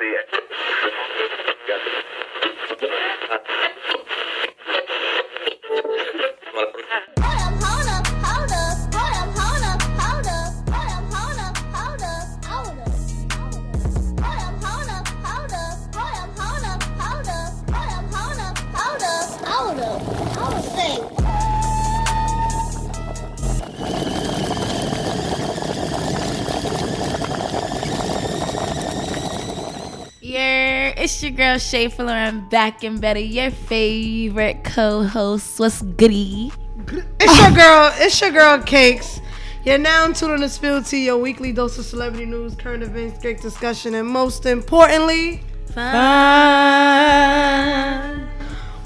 Yeah, girl Shay Fuller. I'm back and better. Your favorite co-host. What's goody? It's your girl. It's your girl Cakes. You're now tuned in to Spill Tea, your weekly dose of celebrity news, current events, great discussion, and most importantly, Fun.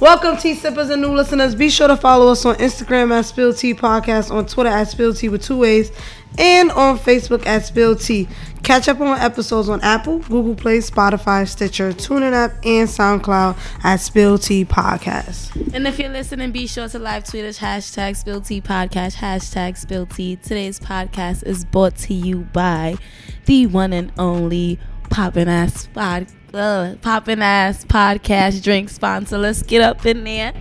welcome tea sippers and new listeners. Be sure to follow us on Instagram at Spill Tea Podcast, on Twitter at Spill Tea with two ways, and on Facebook at Spill Tea. Catch up on episodes on Apple, Google Play, Spotify, Stitcher, TuneIn app, and SoundCloud at Spill Tea Podcast. And if you're listening, be sure to live tweet us hashtag Spill Tea Podcast, hashtag Spill Tea. Today's podcast is brought to you by the one and only Poppin' Ass Pod, uh, Poppin' Ass Podcast drink sponsor. Let's get up in there.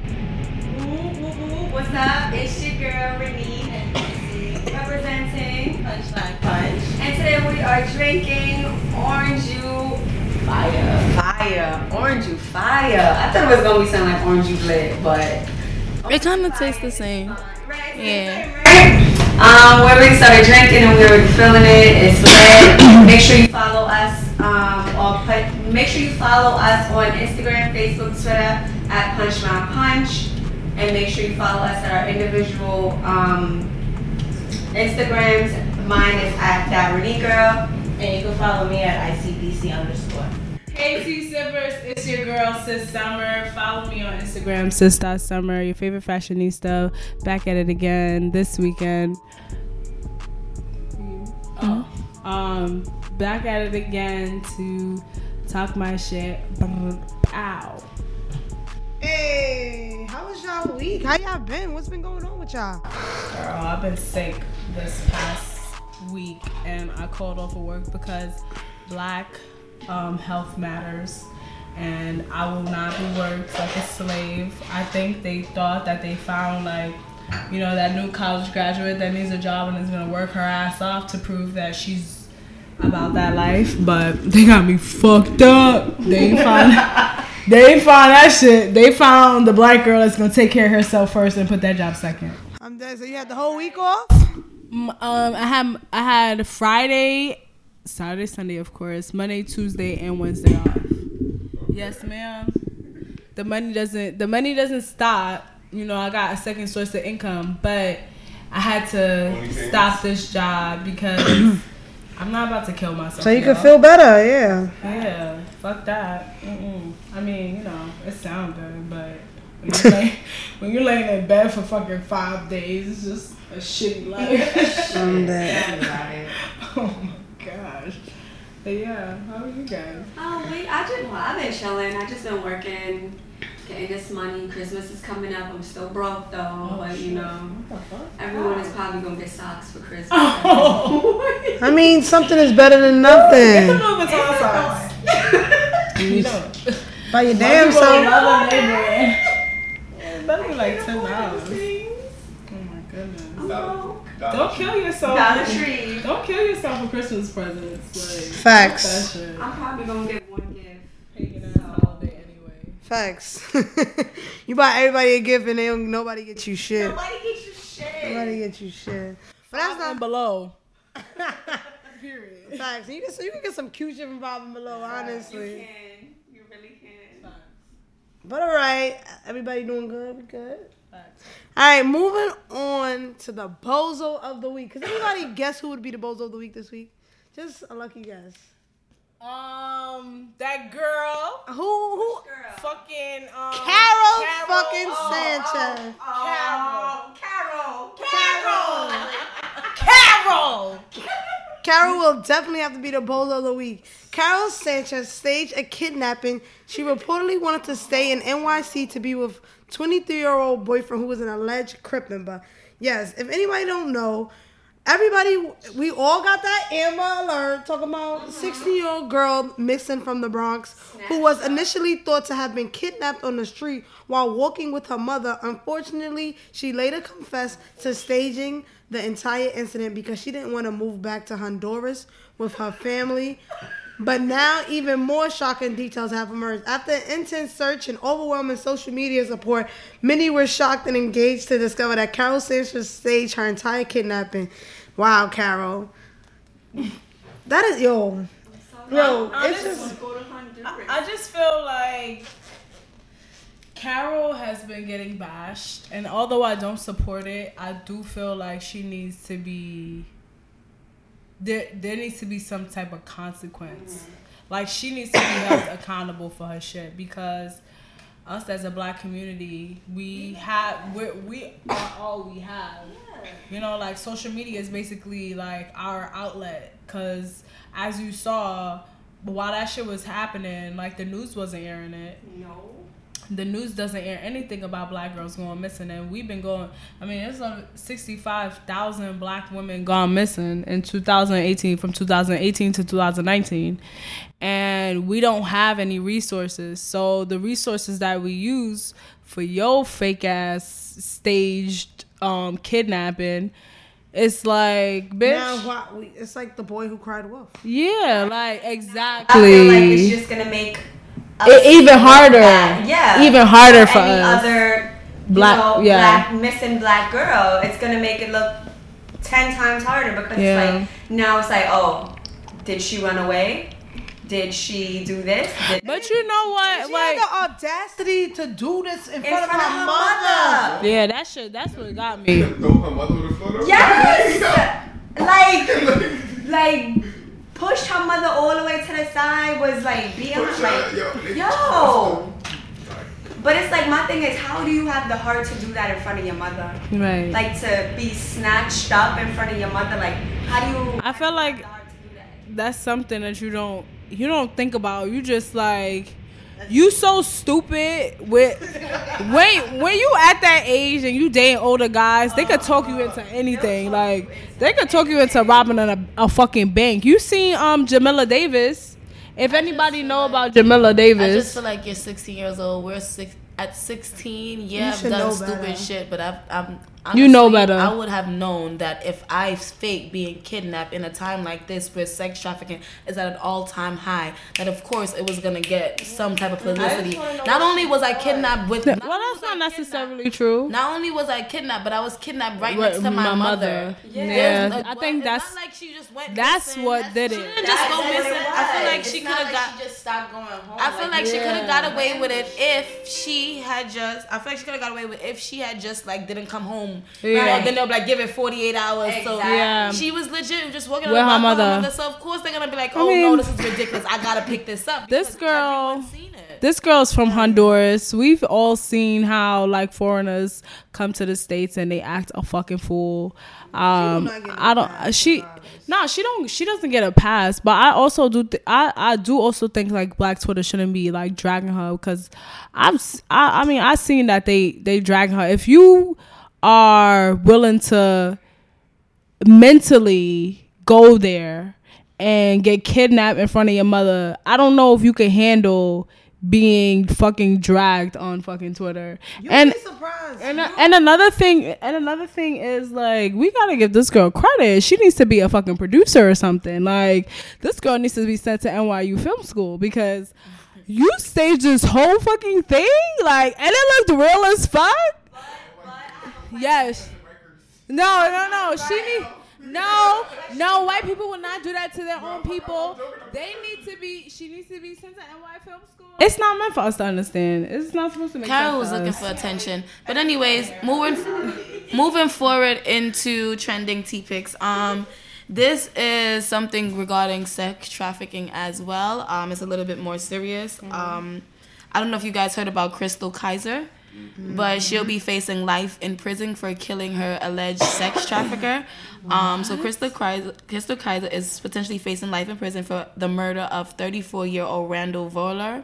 What's up? It's your girl Renee and representing Punchline Punch. And today we are drinking Orange Juice Fire. Fire. Orange Juice Fire. I thought it was gonna be something like Orange Juice Lit, but It kind of tastes the same. Right? Yeah. Um, we already started drinking and we already feeling it. It's lit. make sure you follow us. Um, or put, make sure you follow us on Instagram, Facebook, Twitter at Punch My Punch, and make sure you follow us at our individual um, Instagrams. Mine is at that Renee Girl, and you can follow me at ICBC underscore. Hey T Sippers, it's your girl Sis Summer. Follow me on Instagram, sis.summer, your favorite fashionista. Back at it again this weekend. Oh. Um, back at it again to talk my shit. Pow. Hey, how was y'all week? How y'all been? What's been going on with y'all? Girl, I've been sick this past week and I called off of work because black um, health matters and I will not be worked like a slave. I think they thought that they found like, you know, that new college graduate that needs a job and is gonna work her ass off to prove that she's about that life, but they got me fucked up. They found they found that shit. They found the black girl that's gonna take care of herself first and put that job second. I'm dead. So you had the whole week off? Mm, Um, I had I had Friday, Saturday, Sunday, of course, Monday, Tuesday, and Wednesday off. Yes, ma'am. The money doesn't the money doesn't stop. You know, I got a second source of income, but I had to stop this job because I'm not about to kill myself. So you y'all. can feel better, yeah. Yeah, fuck that. Mm-mm. I mean, you know, it sounds good, but when you're, lay, when you're laying in bed for fucking five days, it's just a shitty life. I'm dead. oh my gosh. But yeah, how are you guys? Um, oh, wait, I just, well, I've been chilling. I just been working, getting this money. Christmas is coming up. I'm still broke though, oh, but you know, What the fuck? everyone is oh. probably gonna get socks for Christmas. Oh. I mean, something is better than Get the nothing. Louis Vuitton socks. You know. By your damn People self. Love a neighbor. It better be like ten dollars. Oh my goodness. Oh, Don't kill yourself. Dollar Tree. Don't kill yourself for Christmas presents. Like Facts. fuck That shit. I'm probably gonna get one gift. Pagan ass holiday anyway. Facts. you buy everybody a gift and they don't, nobody gets you shit. Nobody get you shit. Nobody get you shit. But that's Five not below. Period. facts. You can, so you can get some cute shit from Bob and Below, You honestly. can. You really can. But all right, everybody doing good. We good. All right, moving on to the bozo of the week. Cause anybody guess who would be the bozo of the week this week? Just a lucky guess. Um, that girl, Who? Who? Girl. fucking um, Karol, Karol- fucking oh, Sanchez. Oh, Karol. Karol. Karol. Karol will definitely have to be the bozo of the week. Karol Sanchez staged a kidnapping. She reportedly wanted to stay in NYC to be with 23 year old boyfriend who was an alleged crip member. Yes, if anybody don't know, everybody, we all got that Amber Alert talking about 16 year old girl missing from the Bronx who was initially thought to have been kidnapped on the street while walking with her mother. Unfortunately, she later confessed to staging the entire incident because she didn't want to move back to Honduras with her family. But now, even more shocking details have emerged. After an intense search and overwhelming social media support, many were shocked and engaged to discover that Karol Sanchez staged her entire kidnapping. Wow, Karol. That is, yo. Yo, it's just. I, I just feel like Karol has been getting bashed, and although I don't support it, I do feel like she needs to be. There, there needs to be some type of consequence. Like she needs to be held accountable for her shit because us as a black community, we have we we are all we have. Yeah. You know, like social media is basically like our outlet. Cause as you saw, while that shit was happening, like the news wasn't airing it. No. The news doesn't air anything about black girls going missing, and we've been going. I mean, there's like sixty-five thousand black women gone missing in 2018, from 2018 to 2019, and we don't have any resources. So the resources that we use for your fake ass staged um, kidnapping, it's like, bitch. Now, why, we, it's like the boy who cried wolf. Yeah, like exactly. I feel like it's just gonna make us It- even harder. bad. Yeah. Even harder for any us. other Black- you know, yeah. black missing black girl. It's gonna make it look ten times harder because Yeah. it's like now it's like, oh, did she run away? Did she do this? Did But you know what? She Like, had the audacity to do this in, in front, front of her, mother. yeah, that shit. That's what got me. Throw her mother with a? Yes! like like pushed her mother all the way to the side was like being Push her, like yo, yo. But it's like my thing is how do you have the heart to do that in front of your mother? Right. Like to be snatched up in front of your mother, like how do you I feel like have the heart to do that? that's something that you don't you don't think about. You just like you so stupid with when when you at that age and you dating older guys, they could talk you into anything. Like they could talk you into robbing a, a fucking bank. You seen um Jamila Davis. If anybody know about Jamila Davis, I just feel like you're 16 years old. We're six, at 16. Yeah, I've should done stupid better. shit, but I've, I'm. You know honestly, better. I would have known that if I fake being kidnapped in a time like this where sex trafficking is at an all time high, that of course it was gonna get some type of publicity. Not only was I kidnapped with. well, not only that's was I not kidnapped- necessarily true. Not only was I kidnapped, but I was kidnapped right Right, next to my, my mother. mother. Yeah. Yeah, There's- I think it's that's not like she just went. that's missing. what did it. She it. didn't just go missing. I feel was. like she could not have like got. she just stopped going home. I feel like she could have got away with it if she had just. I feel like she could have got away with it if she had just like didn't come home. Yeah. then they'll be like give it forty eight hours. So Yeah. she was legit just walking With on her with her mother. mother. So of course they're gonna be like, I oh mean- no, this is ridiculous. I gotta pick this up. This girl- everyone's seen it. This girl's from Honduras. We've all seen how like foreigners come to the states and they act a fucking fool. Um, I don't. She no, she don't. She doesn't get a pass. But I also do. Th- I I do also think like Black Twitter shouldn't be like dragging her because I've. I mean I seen that they they drag her. If you are willing to mentally go there and get kidnapped in front of your mother, I don't know if you can handle being fucking dragged on fucking Twitter. You'd and be surprised. and, and another thing and another thing is like we gotta give this girl credit. She needs to be a fucking producer or something. Like this girl needs to be sent to NYU film school because you staged this whole fucking thing, like and it looked real as fuck. Yes. No, no, no. She need no, no. White people will not do that to their own people. They need to be. She needs to be sent to NY Film School. It's not meant for us to understand. It's not supposed to make Karol was looking us. for attention. But anyways, moving moving forward into trending T pics. Um, this is something regarding sex trafficking as well. Um, it's a little bit more serious. Um, I don't know if you guys heard about Chrystul Kizer, but she'll be facing life in prison for killing her alleged sex trafficker. Um, so Chrystul Kizer, Chrystul Kizer is potentially facing life in prison for the murder of 34 year old Randall Volar.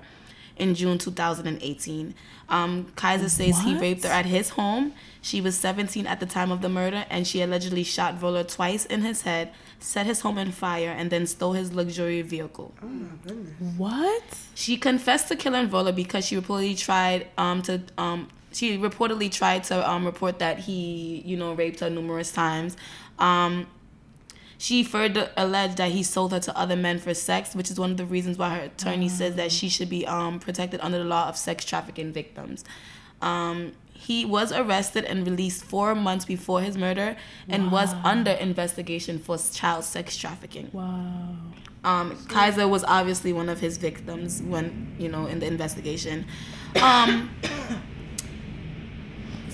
In June 2018. Um, Kizer says he raped her at his home. She was 17 at the time of the murder, and she allegedly shot Volar twice in his head, set his home on fire, and then stole his luxury vehicle. What? She confessed to killing Volar because she reportedly tried um, to um, she reportedly tried to um, report that he you know raped her numerous times. Um, she further alleged that he sold her to other men for sex, which is one of the reasons why her attorney says that she should be um, protected under the law of sex trafficking victims. Um, he was arrested and released four months before his murder and was under investigation for child sex trafficking. Wow. Um, Kizer was obviously one of his victims when you know in the investigation. Um,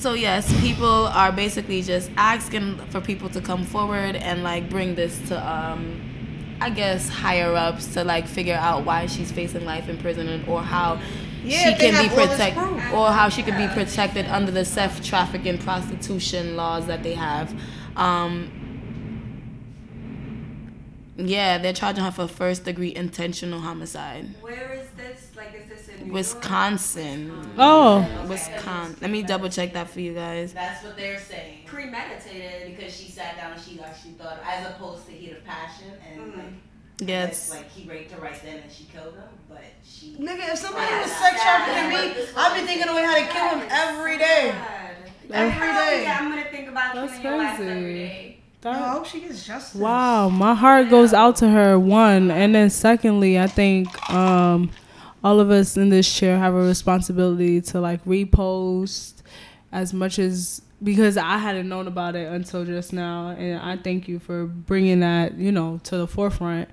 so yes, people are basically just asking for people to come forward and like bring this to um, I guess higher ups to like figure out why she's facing life in prison and, or how Yeah, she can be have all this protected or how she could be protected under the sex trafficking prostitution laws that they have. Um, yeah, they're charging her for first degree intentional homicide. Where is this? Like, is this in New York? Wisconsin. Oh. Wisconsin. Let me double check that for you guys. That's what they're saying. Premeditated. Because she sat down and she actually thought, as opposed to heat of passion, and Mhm. like, Yeah, it's it's, like he raped her right then and she killed him, but she. Nigga, if somebody was sex trafficking me, I'd be thinking of how to kill him every day. Every Hell day. Yeah, I'm gonna think about That's killing your ass crazy. every day. I That, hope she gets justice. wow, my heart goes out to her. One, and then secondly, I think um, all of us in this chair have a responsibility to like repost as much as because I hadn't known about it until just now, and I thank you for bringing that you know to the forefront.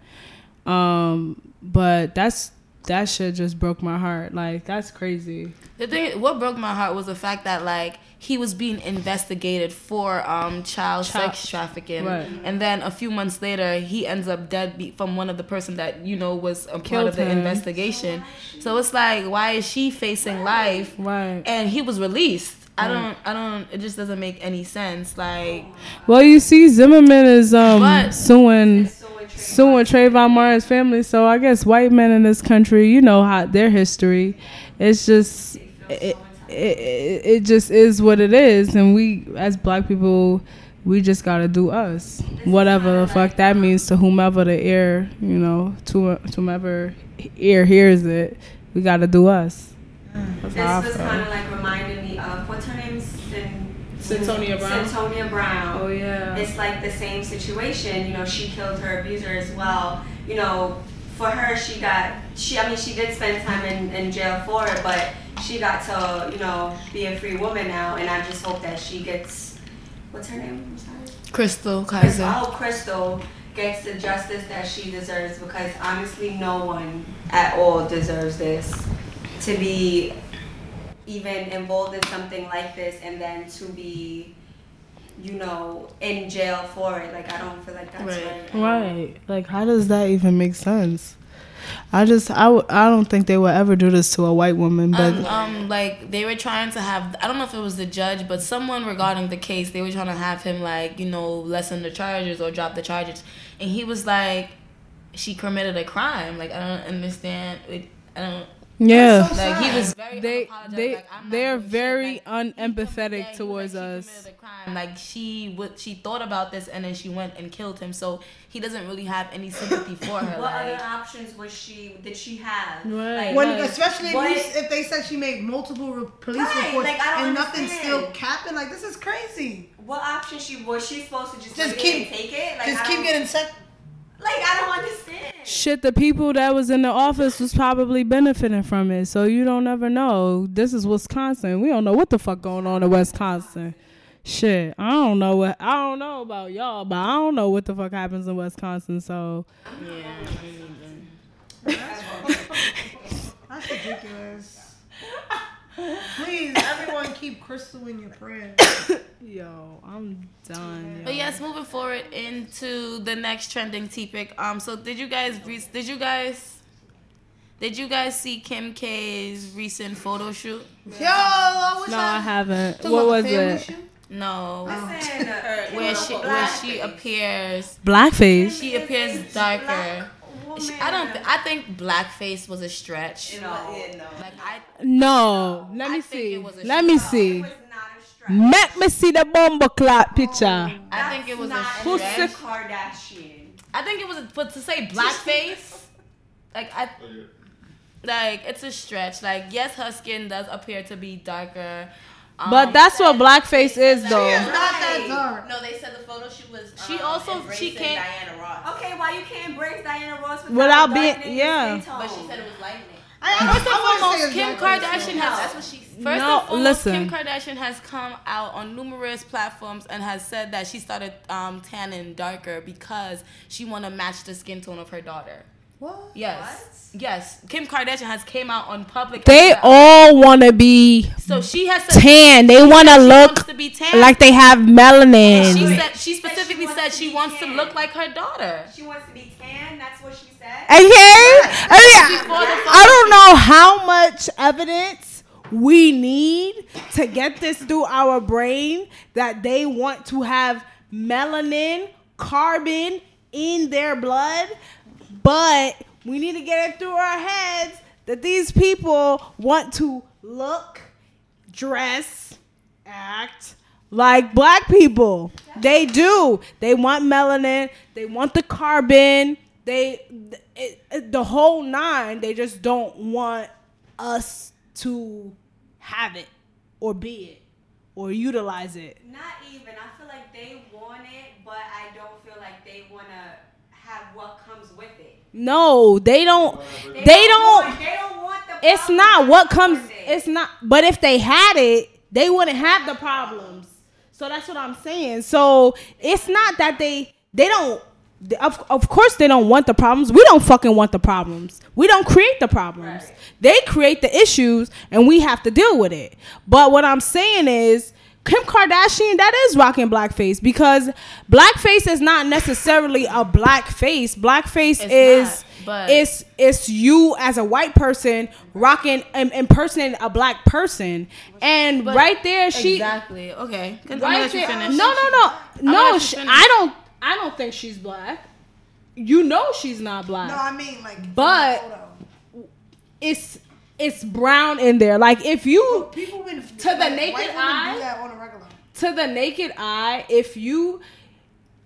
Um, but that's that shit just broke my heart. Like that's crazy. the thing. What broke my heart was the fact that like he was being investigated for um child Child- sex trafficking, Right. and then a few months later he ends up dead be- from one of the person that you know was a part of the him. investigation. So it's like, why is she facing life Right. and he was released? I don't, I don't. It just doesn't make any sense. Like, Well, you see, Zimmerman is um suing suing Trayvon Martin's family. So I guess white men in this country, you know how their history. It's just it, it, it, just is what it is, and we as black people, we just gotta do us, whatever the fuck that means to whomever the ear, you know, to to whomever ear hears it. We gotta do us. Mm. I This was kind of like reminding me of what's her name? Sin- Cyntoia Brown? Cyntoia Brown. Oh, yeah. It's like the same situation. You know, she killed her abuser as well. You know, for her, she got she. I mean, she did spend time in, in jail for it, but she got to you know be a free woman now, and I just hope that she gets. What's her name? I'm sorry. Chrystul Chrystul, Kizer. I hope Chrystul gets the justice that she deserves because honestly, no one at all deserves this to be even involved in something like this and then to be, you know, in jail for it. Like, I don't feel like that's Right. right. Right. Like, how does that even make sense? I just, I, w- I don't think they would ever do this to a white woman, but um, um, like they were trying to have I don't know if it was the judge, but someone regarding the case, they were trying to have him like you know lessen the charges or drop the charges, and he was like, she committed a crime. Like I don't understand. It, I don't. Yeah. so Like he was very They- they- like, they're very Like, he told me unempathetic he towards like, us. committed. Like she would, she thought about this and then she went and killed him. So he doesn't really have any sympathy for her. What other Like, options was she, did she have? Right. Like, When, Right. especially if, What- you, if they said she made multiple re- police Right, reports like, I don't and nothing's understand. still capping, like this is crazy. what option she, was she supposed to just, Just wait it keep- and take it? Like, Just I keep getting set. Like, I don't understand. Shit, the people that was in the office was probably benefiting from it. So you don't ever know. This is Wisconsin. We don't know what the fuck going on in Wisconsin. Shit, I don't know what I don't know about y'all, but I don't know what the fuck happens in Wisconsin. So yeah, That's ridiculous. Please, everyone, keep Chrystul in your prayers. yo, I'm done. But yes, moving forward into the next trending topic. Um, so did you guys re- did you guys did you guys see Kim K's recent photo shoot? Yo, I No, I I haven't. What was it? shoot? No, Listen, where she where she appears Blackface. she appears darker. Oh, I don't. Th- I think blackface was a stretch. You know, yeah, no. Like I, No, let I me think see. it was a Let me see. was not a stretch. Make me see the bomber clot picture. I think it was a Who's not stretch. Kardashian. I think it was, a, but to say blackface, like I, oh, like it's a stretch. Like yes, her skin does appear to be darker. Um, But that's what blackface is, though. Not that dark. No, they said the photo shoot was. She um, also- she can't- Diana Ross. Okay, why you can't embrace Diana Ross without, Without being- yeah. your skin tone? But she said it was lightning. I, I, First and I wouldn't say foremost, Kim Kardashian has. That's what she said. First No, and foremost, listen. Kim Kardashian has come out on numerous platforms and has said that she started um, tanning darker because she want to match the skin tone of her daughter. What? Yes, yes. Kim Kardashian has came out on public. They and all want to be so she has said tan. They want to look to be tan. like they have she melanin. said she She said specifically she wants said she be wants to look like her daughter. She wants to be tan. That's what she said. Okay? I, mean, Before I don't know how much evidence we need to get this through our brain that they want to have melanin, carbon in their blood, but we need to get it through our heads that these people want to look, dress, act like black people. They do. They want melanin. They want the carbon. They it, it- the whole nine. They just don't want us to have it or be it or utilize it. Not even. I feel like they want it, but I don't feel like they want to have what comes with it. No, they don't. They, don't. don't. Want, they don't want the. it's not what comes. it. It's not. But if they had it, they wouldn't have the problems. So that's what I'm saying. So it's not that they they don't. Of, of course they don't want the problems. We don't fucking want the problems. We don't create the problems. They create the issues and we have to deal with it. But what I'm saying is Kim Kardashian that is rocking blackface because blackface is not necessarily a black face. Blackface It's is not, but- it's it's you as a white person rocking and impersonating a black person, and But- right there she exactly okay. I'm gonna right there- finish. No, no, no, gonna no. She. I don't. I don't think she's black. You know she's not black. No, I mean like. But- the photo. it's it's brown in there. Like if you people been To the like, naked eye? on a regular. to the naked eye, if you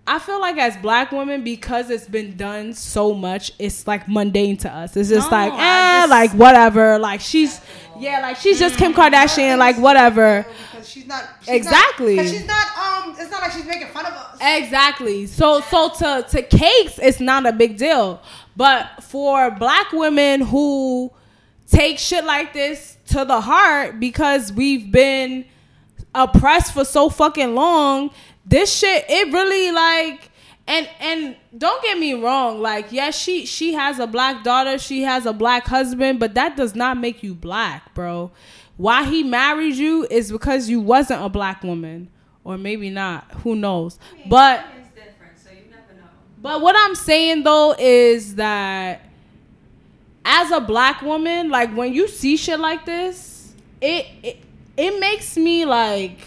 I feel like as black women, because it's been done so much, it's like mundane to us. It's just No, like, eh, just- like whatever. Like she's, yeah, like she's just Kim Kardashian, like whatever. Because she's not. She's Exactly. Not, she's not. Um. It's not like she's making fun of us. Exactly. So, so to to cakes, it's not a big deal. But for black women who take shit like this to the heart because we've been oppressed for so fucking long, this shit it really like and and don't get me wrong, like yes, she she has a black daughter, she has a black husband, but that does not make you black, bro. Why he married you is because you wasn't a black woman. Or maybe not. Who knows? But It's different, so you never know. but what I'm saying though is that as a black woman, like when you see shit like this, it it, it makes me like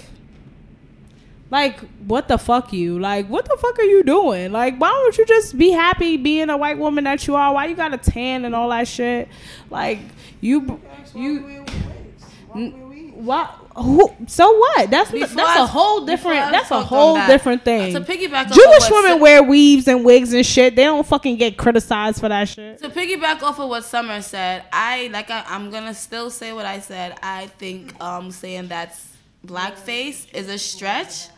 like what the fuck you? Like what the fuck are you doing? Like why don't you just be happy being a white woman that you are? Why you got a tan and all that shit? Like you you what who so what that's Before that's I- a whole different that's a whole different thing To piggyback off Jewish women wear weaves and wigs and shit. They don't fucking get criticized for that shit. To piggyback off of what Summer said, I like I, I'm gonna still say what I said. I think um saying that's blackface is a stretch.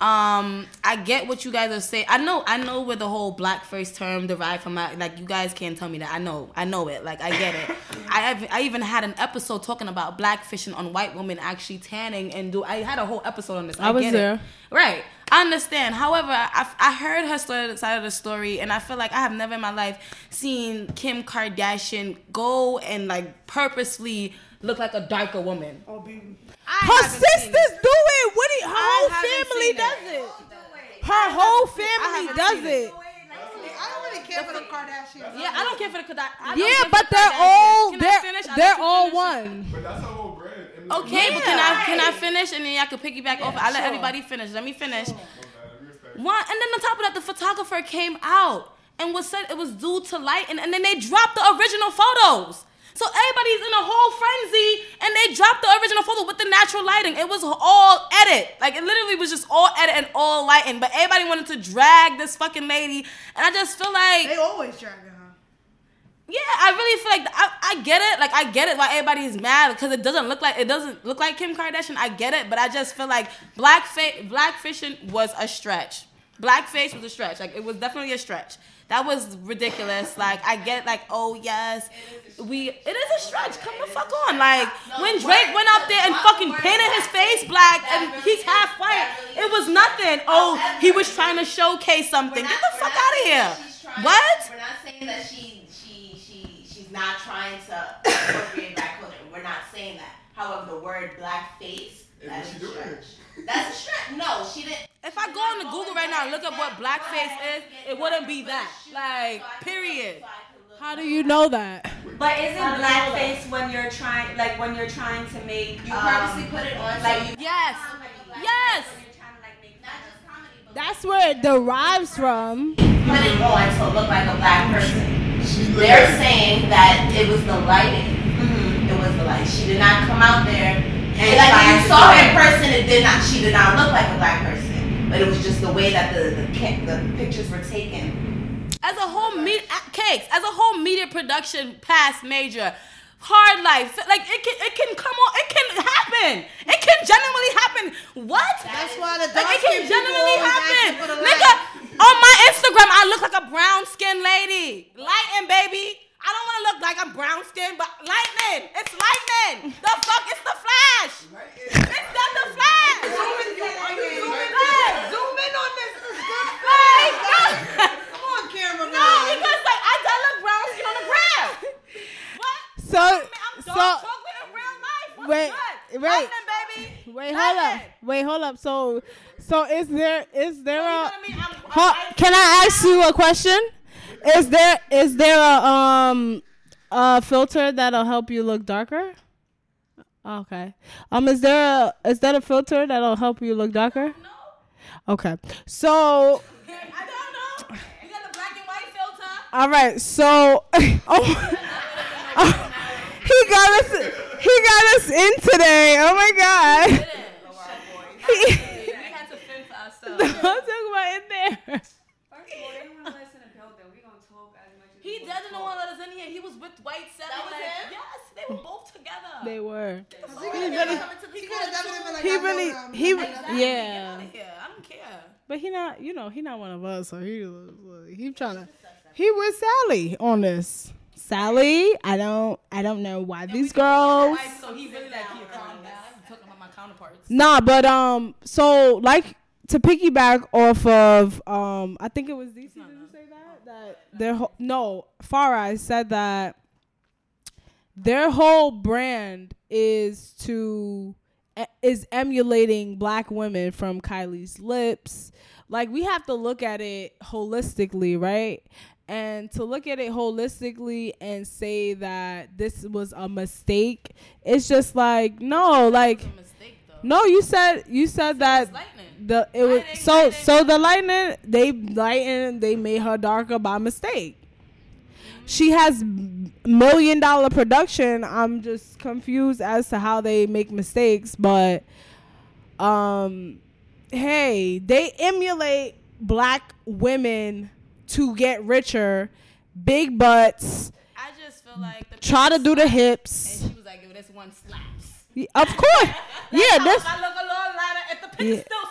Um, I get what you guys are saying. I know, I know where the whole blackface term derived from. I- Like you guys can't tell me that. I know, I know it. Like I get it. I have, I even had an episode talking about black fishing on white women actually tanning and do. I had a whole episode on this. I, I was get there. It. Right. I understand. However, I, I heard her story, side of the story, and I feel like I have never in my life seen Kim Kardashian go and like purposely look like a darker woman. Oh, be. I Her sisters do it. What do her I whole family does it. it. Her whole family haven't does seen it. I don't really care for the Kardashians. Yeah, I don't care for the Kardashians. Yeah, but they're all they're they're all finish. one. But that's her whole brand. And Okay, but can I can I finish and then y'all can piggyback off? I let sure. everybody finish. Let me finish. Okay. One, and then on top of that, the photographer came out and was said it was due to light, and, and then they dropped the original photos. So everybody's in a whole frenzy, and they dropped the original photo with the natural lighting. It was all edit, like it literally was just all edit and all lighting. But everybody wanted to drag this fucking lady, and I just feel like They always drag her. yeah, I really feel like I, I get it. Like I get it why everybody is mad because it doesn't look like it doesn't look like Kim Kardashian. I get it, but I just feel like blackface blackfishing was a stretch. Blackface was a stretch. Like it was definitely a stretch. That was ridiculous. Like I get like oh yes, we it is a stretch. Come the fuck on. Like when Drake went up there and fucking painted his face black and he's half white, it was nothing. Oh, he was trying to showcase something. Get the fuck out of here. What? We're not saying that she she she she's not trying to appropriate black culture. We're not saying that. However, the word blackface Is that's she a doing? stretch. That's a stretch. No, she didn't. If I go on to Google right now and look up what blackface is, it wouldn't be that. Like, period. How do you know that? But isn't blackface when you're trying, like when you're trying to make You um, purposely put it on like you Yes. Yes. when you're trying to like make not just comedy, but That's where it derives from. put it on to look like a black person. They're saying that it was the lighting. Mm-hmm. It was the light. She did not come out there. And like when you saw her in person, it did not. She did not look like a black person. But it was just the way that the the, the pictures were taken. As a whole media uh, cakes, as a whole media production past major. Hard life, like it can, it can come on, it can happen. It can genuinely happen. What? That's why the like it can dark-skinned people genuinely happen. asking for the Nigga, on my Instagram, I look like a brown skinned lady. Lighting, baby. I don't want to look like I'm brown skinned, but lightning. It's lightning. The fuck? It's the flash. It's not the flash. Like, Zoom in on this. This is good. like, no. Come on, camera No, man. because like I don't look brown skin on the ground. What? So, I mean, I'm dark so chocolate in real life. What's Wait, good? wait. Lightning, baby. wait, hold up, Lightning. wait, hold up. So, so is there is there You know a what I mean? I'm, I'm Huh, light- can I ask you a question? Is there is there a um a filter that'll help you look darker? Okay. Um, is there a is that a filter that'll help you look darker? No, Okay. So, I don't know. You got the black and white filter. all right. So, oh, he got us he got us in today. Oh my god. we had to fend for ourselves. I'm talking about in there. First of all, they don't want us in the building. We gonna talk as much as He we doesn't want to let us in here. He was with White Seven. That was like, him? Yes, they were both together. They were. He could have definitely been like, He I know really them. he Exactly. yeah. Get out of here. I don't care. But he not, you know, he not one of us. So he, he trying to, he with Sally on this. Sally, I don't, I don't know why these girls. Right, so he really like he calm down. I'm talking about my counterparts. Nah, but um, so like to piggyback off of um, I think it was DC. Did you say that? Their whole no, Farai said that their whole brand is to is emulating black women from Kylie's lips. Like we have to look at it holistically, right? And to look at it holistically and say that this was a mistake, it's just like no, like a mistake though. no, you said you said that. The it was so so the lightning they lighten they made her darker by mistake. She has million dollar production. I'm just confused as to how they make mistakes, but um hey, they emulate black women to get richer, big butts, I just feel like the try to do the hips. And she was like, "Yo, this one slaps." Of course. Yeah, this I look a little lighter. If the Yeah. still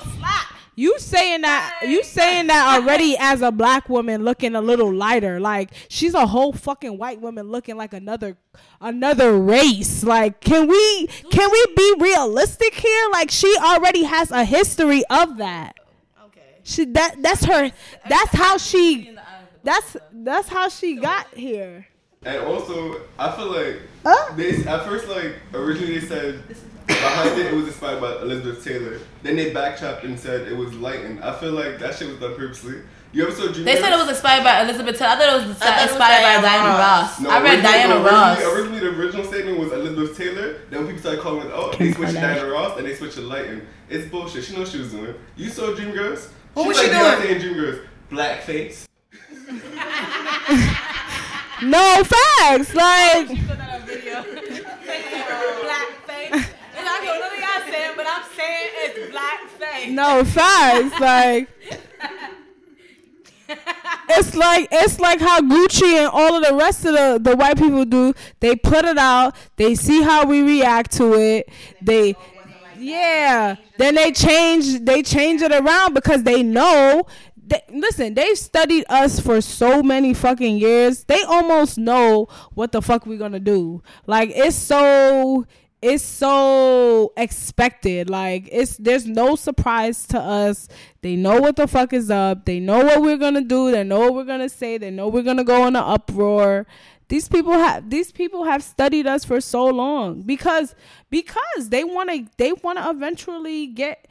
slap, the picture still slap. You saying that you saying that already as a black woman looking a little lighter. Like she's a whole fucking white woman looking like another another race. Like can we can we be realistic here? Like she already has a history of that. Okay. She that that's her that's how she In the eye of the that's that's how she got here. And also, I feel like Huh? they at first like originally they said behind it it was inspired by Elizabeth Taylor. Then they backtracked and said it was Lighten. I feel like that shit was done purposely. You ever saw Dream They said it was inspired by Elizabeth Taylor. I thought it was thought it was inspired by Diana Diana Ross. Ross. No, I read Diana no, Ross. Originally, originally, the original statement was Elizabeth Taylor. Then when people started calling it, oh, they Kim switched Kardashian. Diana Ross, and they switched to Lighten. It's bullshit. She knows she was doing. You saw Dreamgirls? What She was like she doing? Beyonce in Dreamgirls. Blackface. No facts. Like She put that on video. black face. And I don't know what y'all saying, but I'm saying it's black face. no facts. Like it's like it's like how Gucci and all of the rest of the, the white people do. They put it out. They see how we react to it. They yeah. Then they change they change it around because they know they, listen, they've studied us for so many fucking years. They almost know what the fuck we're gonna do. Like it's so it's so expected. Like it's there's no surprise to us. They know what the fuck is up. They know what we're gonna do. They know what we're gonna say. They know we're gonna go in an uproar. These people have these people have studied us for so long because because they want to they want to eventually get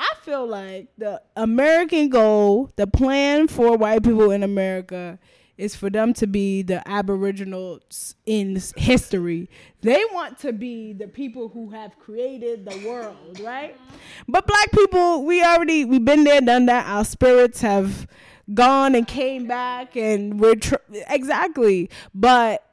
I feel like the American goal, the plan for white people in America is for them to be the aboriginals in history. They want to be the people who have created the world, right? Mm-hmm. But black people, we already we've been there, done that. Our spirits have gone and came back and we're tr- exactly. But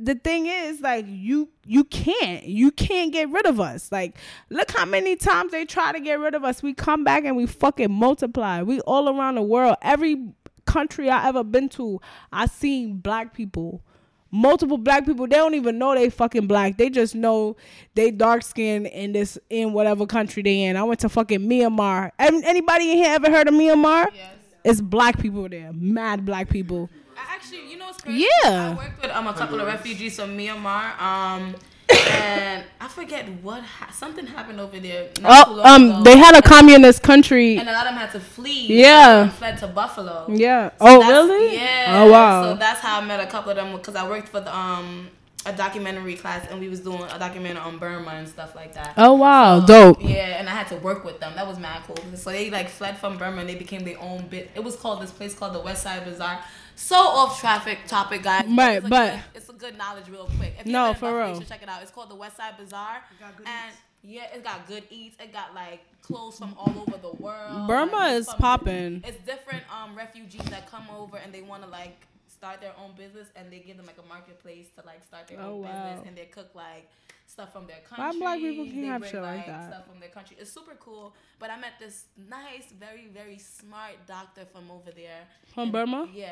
the thing is like you you can't you can't get rid of us. Like look how many times they try to get rid of us. We come back and we fucking multiply. We all around the world. Every country i ever been to i seen black people. Multiple black people they don't even know they fucking black. They just know they dark skin in this in whatever country they in. I went to fucking myanmar. An- anybody in here ever heard of myanmar? Yes. it's black people there. Mad black people I Actually, you know what's crazy? Yeah. I worked with um a couple of refugees from Myanmar. Um, and I forget what ha- something happened over there. oh um ago. they had a communist country and a lot of them had to flee. Yeah. and fled to Buffalo. Yeah. So oh, really? Yeah. Oh, wow. So that's how I met a couple of them because I worked for the um a documentary class and we was doing a documentary on Burma and stuff like that. oh, wow. So, Dope. Yeah, and I had to work with them. That was mad cool. So they like fled from Burma and they became their own bit. It was called this place called the West Side Bazaar. So off traffic topic, guys. Right, it's but- good, it's a good knowledge, real quick. If No, you're for real. You should check it out. It's called the West Side Bazaar, and yeah, it got good eats. It got like clothes from all over the world. Burma like, is popping. It's different um refugees that come over and they want to like start their own business and they give them like a marketplace to like start their Oh, own wow. business and they cook like stuff from their country. Why country. black people can't They have bring, shit like that? Stuff from their country. It's super cool. But I met this nice, very, very smart doctor from over there. From And- Burma? Yeah.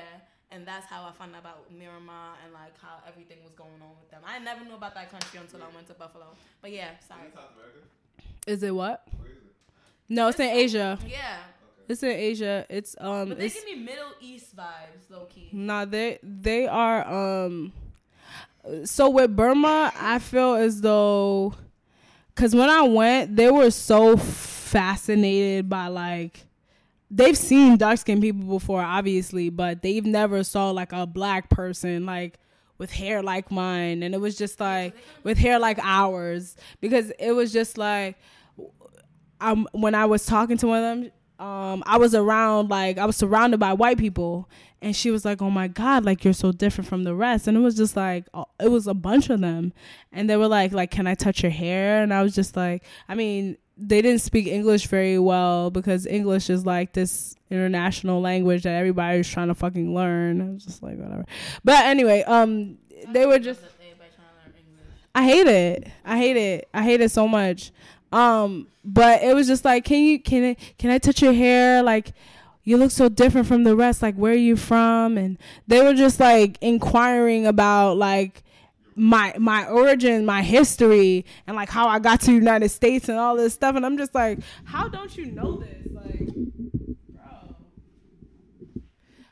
And that's how I found out about Miramar and like how everything was going on with them. I never knew about that country until I went to Buffalo. But yeah, sorry. Is it what? No, it's in Asia. Yeah. It's in Asia. It's um. But they give me Middle East vibes, low key. nah. They they are um. So with Burma, I feel as though, cause when I went, they were so fascinated by like. They've seen dark skinned people before, obviously, but they've never saw like a black person like with hair like mine, and it was just like with hair like ours because it was just like um when I was talking to one of them, um, I was around like I was surrounded by white people, and she was like, "Oh my god, like you're so different from the rest," and it was just like it was a bunch of them, and they were like, "Like, can I touch your hair?" And I was just like, I mean. They didn't speak English very well because English is like this international language that everybody's trying to fucking learn. I was just like, whatever. But anyway, um, they were just Everybody trying to learn English. I hate it. I hate it. I hate it so much. Um, but it was just like, can you can I can I touch your hair? Like, you look so different from the rest. Like, where are you from? And they were just like inquiring about like my my origin, my history, and like how I got to United States and all this stuff. And I'm just like, how don't you know this? Like, bro,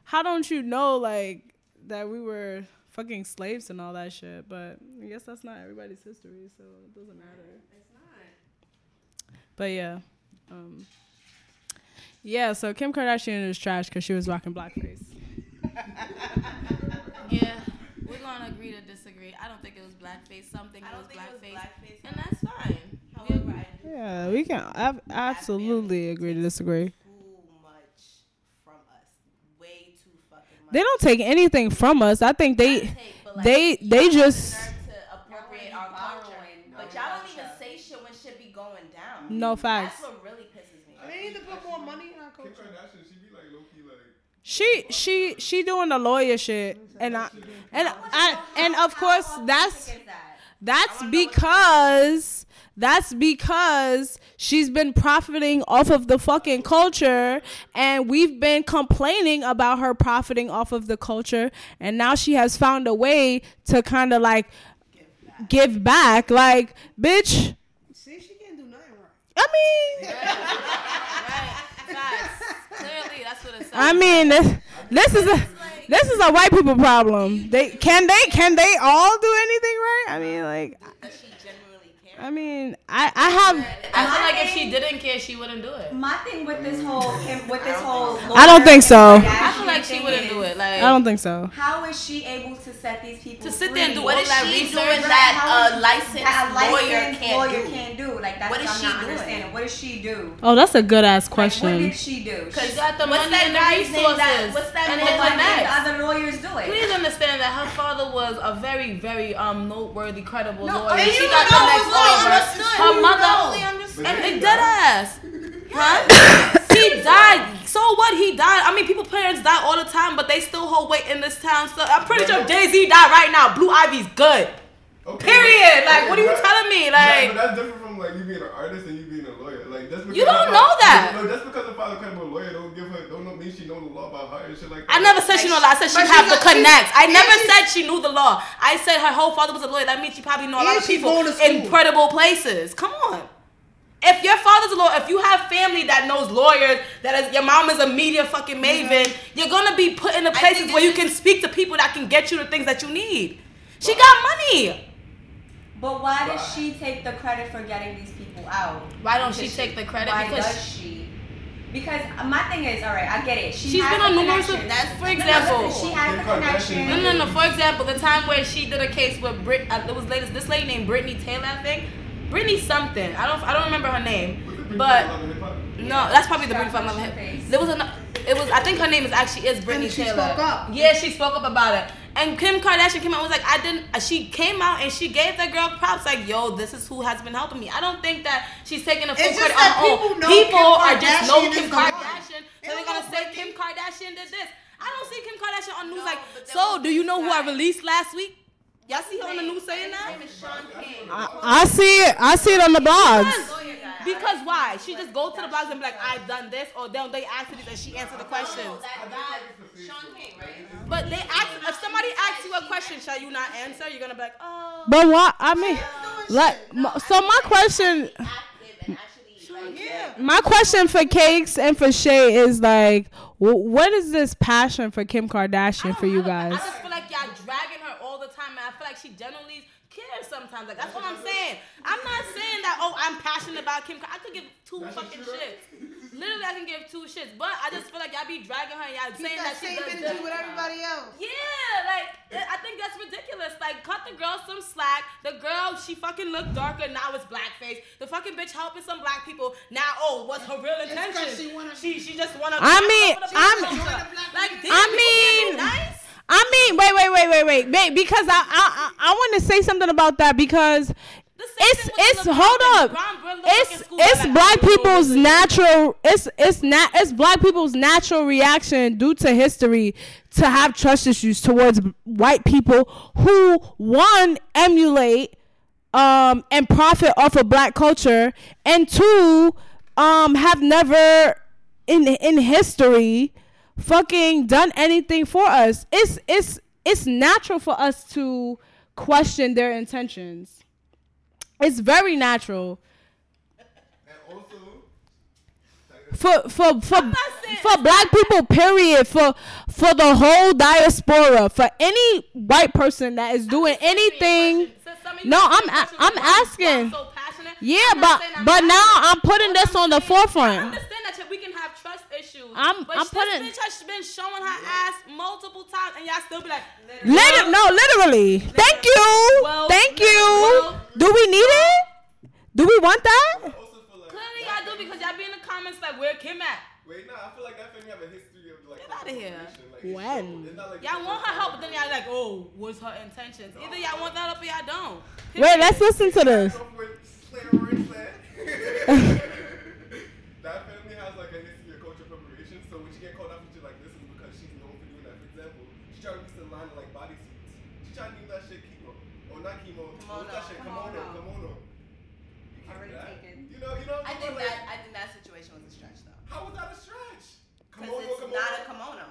how don't you know like that we were fucking slaves and all that shit? But I guess that's not everybody's history, so it doesn't matter. It's not. But yeah, um, yeah. So Kim Kardashian is trash because she was rocking blackface. Yeah, we're gonna agree to disagree. I don't think it was blackface. Something I it don't was think it was blackface, blackface. and that's fine. However, Yeah, we can ab- absolutely agree to disagree. too much from us. Way too fucking much. They don't take anything from us. I think they Take, like, they they just deserve to appropriate our culture, but y'all don't even say shit when shit be going down. no facts. That's what really pisses me. off. They need to put more money in our Kim culture. Kardashian, she be like low key like She she she doing the lawyer shit, and I and I and of course that's that's because that's because she's been profiting off of the fucking culture. And we've been complaining about her profiting off of the culture. And now she has found a way to kind of like give back. Like bitch. See, she can't do nothing right. I mean. Facts. Clearly, that's what it says. I mean this, this is a this is a white people problem. They can they can they all do anything right? I mean like I mean I I have I feel like if she didn't care, she wouldn't do it. My thing with this whole with this whole I don't think so. I feel like she wouldn't do it. Like I don't think so. How is she able to set these people To sit free? there and do What all is that she research. doing Right, that a licensed that a lawyer licensed can't lawyer do? can't do. Like that's What what, is I'm she not doing? understanding. What does she do? Oh, that's a good ass Like, what question. did she do? She She, got the What's money that and the resources. that- what's that and man the that the other lawyers do it? Please understand that her father was a very, very um noteworthy, credible No, lawyer. and She you got know the next who's all over. understood. Her You mother, totally understood. and it dead ass. Huh? he died. So what? He died. I mean, people parents die all the time, but they still hold weight in this town. So I'm pretty sure Jay Z died right now. Blue Ivy's good. Okay, Period. but- Like, what are you but- telling me? Yeah, Like, but that's different from like you being an artist and you being a lawyer. Like that's because You don't her know father- that. No, that's because her father a lawyer don't give her don't know mean she know the law about her and shit like that. I never said she knew a lot. I said she have the got- she- connect. I never she- said she knew the law. I said her whole father was a lawyer. That means she probably know a lot of people going to in school. credible places. Come on. If your father's a lawyer, if you have family that knows lawyers, that is your mom is a media fucking maven, you're gonna be put in the places where you can speak to people that can get you the things that you need. She got money. But why does she take the credit for getting these people out? Why don't she Because take the credit? Why Because does she? Because my thing is, all right, I get it. She She's has been a on numerous. That's for No, no, example. listen, she has Kim a Kardashian. connection. No, no, no. For example, the time where she did a case with Brit, uh, there was latest this lady named Brittany Taylor, I think. Brittany something. I don't, I don't remember her name, but Love and Hip Hop? no, that's probably the She Brittany from Love punched and in the Hip. There was an, it was. I think her name is actually is Brittany she Taylor. spoke up. Yeah, she spoke up about it. And Kim Kardashian came out and was like, I didn't. She came out and she gave that girl props, like, yo, this is who has been helping me. I don't think that she's taking a full It's just credit that on people oh, know People Kim are just know Kardashian is Kim. Kardashian, so They they're gonna say Britney. Kim Kardashian did this. I don't see Kim Kardashian on news No, like, so do you know who I released last week? Y'all see her on the news saying that? His name is Sean King. I, I see it. I see it on the blogs. Because why? She just go to the blogs and be like, I've done this, or they'll they ask her this and she answer the No, questions. that Sean King, right? But they ask if somebody asks you a question, shall you not answer? You're gonna be like, oh. But what I mean, like, so my question, actually, Yeah. my question for Cakes and for Shay is like, what is this passion for Kim Kardashian for you guys? I just feel like y'all dragging her all the time, and I feel like she generally cares sometimes. Like that's what I'm saying. I'm not saying that. Oh, I'm passionate about Kim. Kar- I could give two fucking shits. Literally, I can give two shits. But I just feel like y'all be dragging her. and Y'all Keep saying that that she same does energy with everybody else. Yeah, like eh, I think that's ridiculous. Like, cut the girl some slack. The girl, she fucking looked darker. Now it's blackface. The fucking bitch helping some black people. Now, oh, what's her real intention? she wanna- she, she just wanna. I mean, I'm- black culture. Join the black like, I mean- nice. I mean, wait, wait, wait, wait, wait, wait, because I I I, I want to say something about that because it's it's LeBron hold up. LeBron It's like in school, it's black I don't know people's natural it's it's not it's black people's natural reaction due to history to have trust issues towards white people who one emulate um and profit off of black culture and two um have never in in history fucking done anything for us. It's it's it's natural for us to question their intentions. It's very natural. Also, For for for for black people, period. For for the whole diaspora, for any white person that is doing anything. No, I'm a- I'm asking. Yeah, but but now I'm putting this on the I forefront. Understand that we can have trust issues. I'm- but I'm this bitch has been showing her ass multiple times, and y'all still be like, Liter- no, literally. Thank you. Well, Thank you. well- Do we need it? Do we want that? I also feel like. Clearly, y'all do because y'all be in the comments like, where Kim at? Wait, nah, I feel like that family have a history of like. Get outta here. Like, When? shown. Like Y'all want her help, but then y'all like, oh, what's her intentions? Either y'all want that up or y'all don't. Wait, let's listen to this. chemo. What's Kimono. that shit? Kimono. Kimono. Kimono. You can't Already do that. taken. You know, you know. I think like, that I think that situation was a stretch though. How was that a stretch? Because Kimono, it's kimono. not a kimono.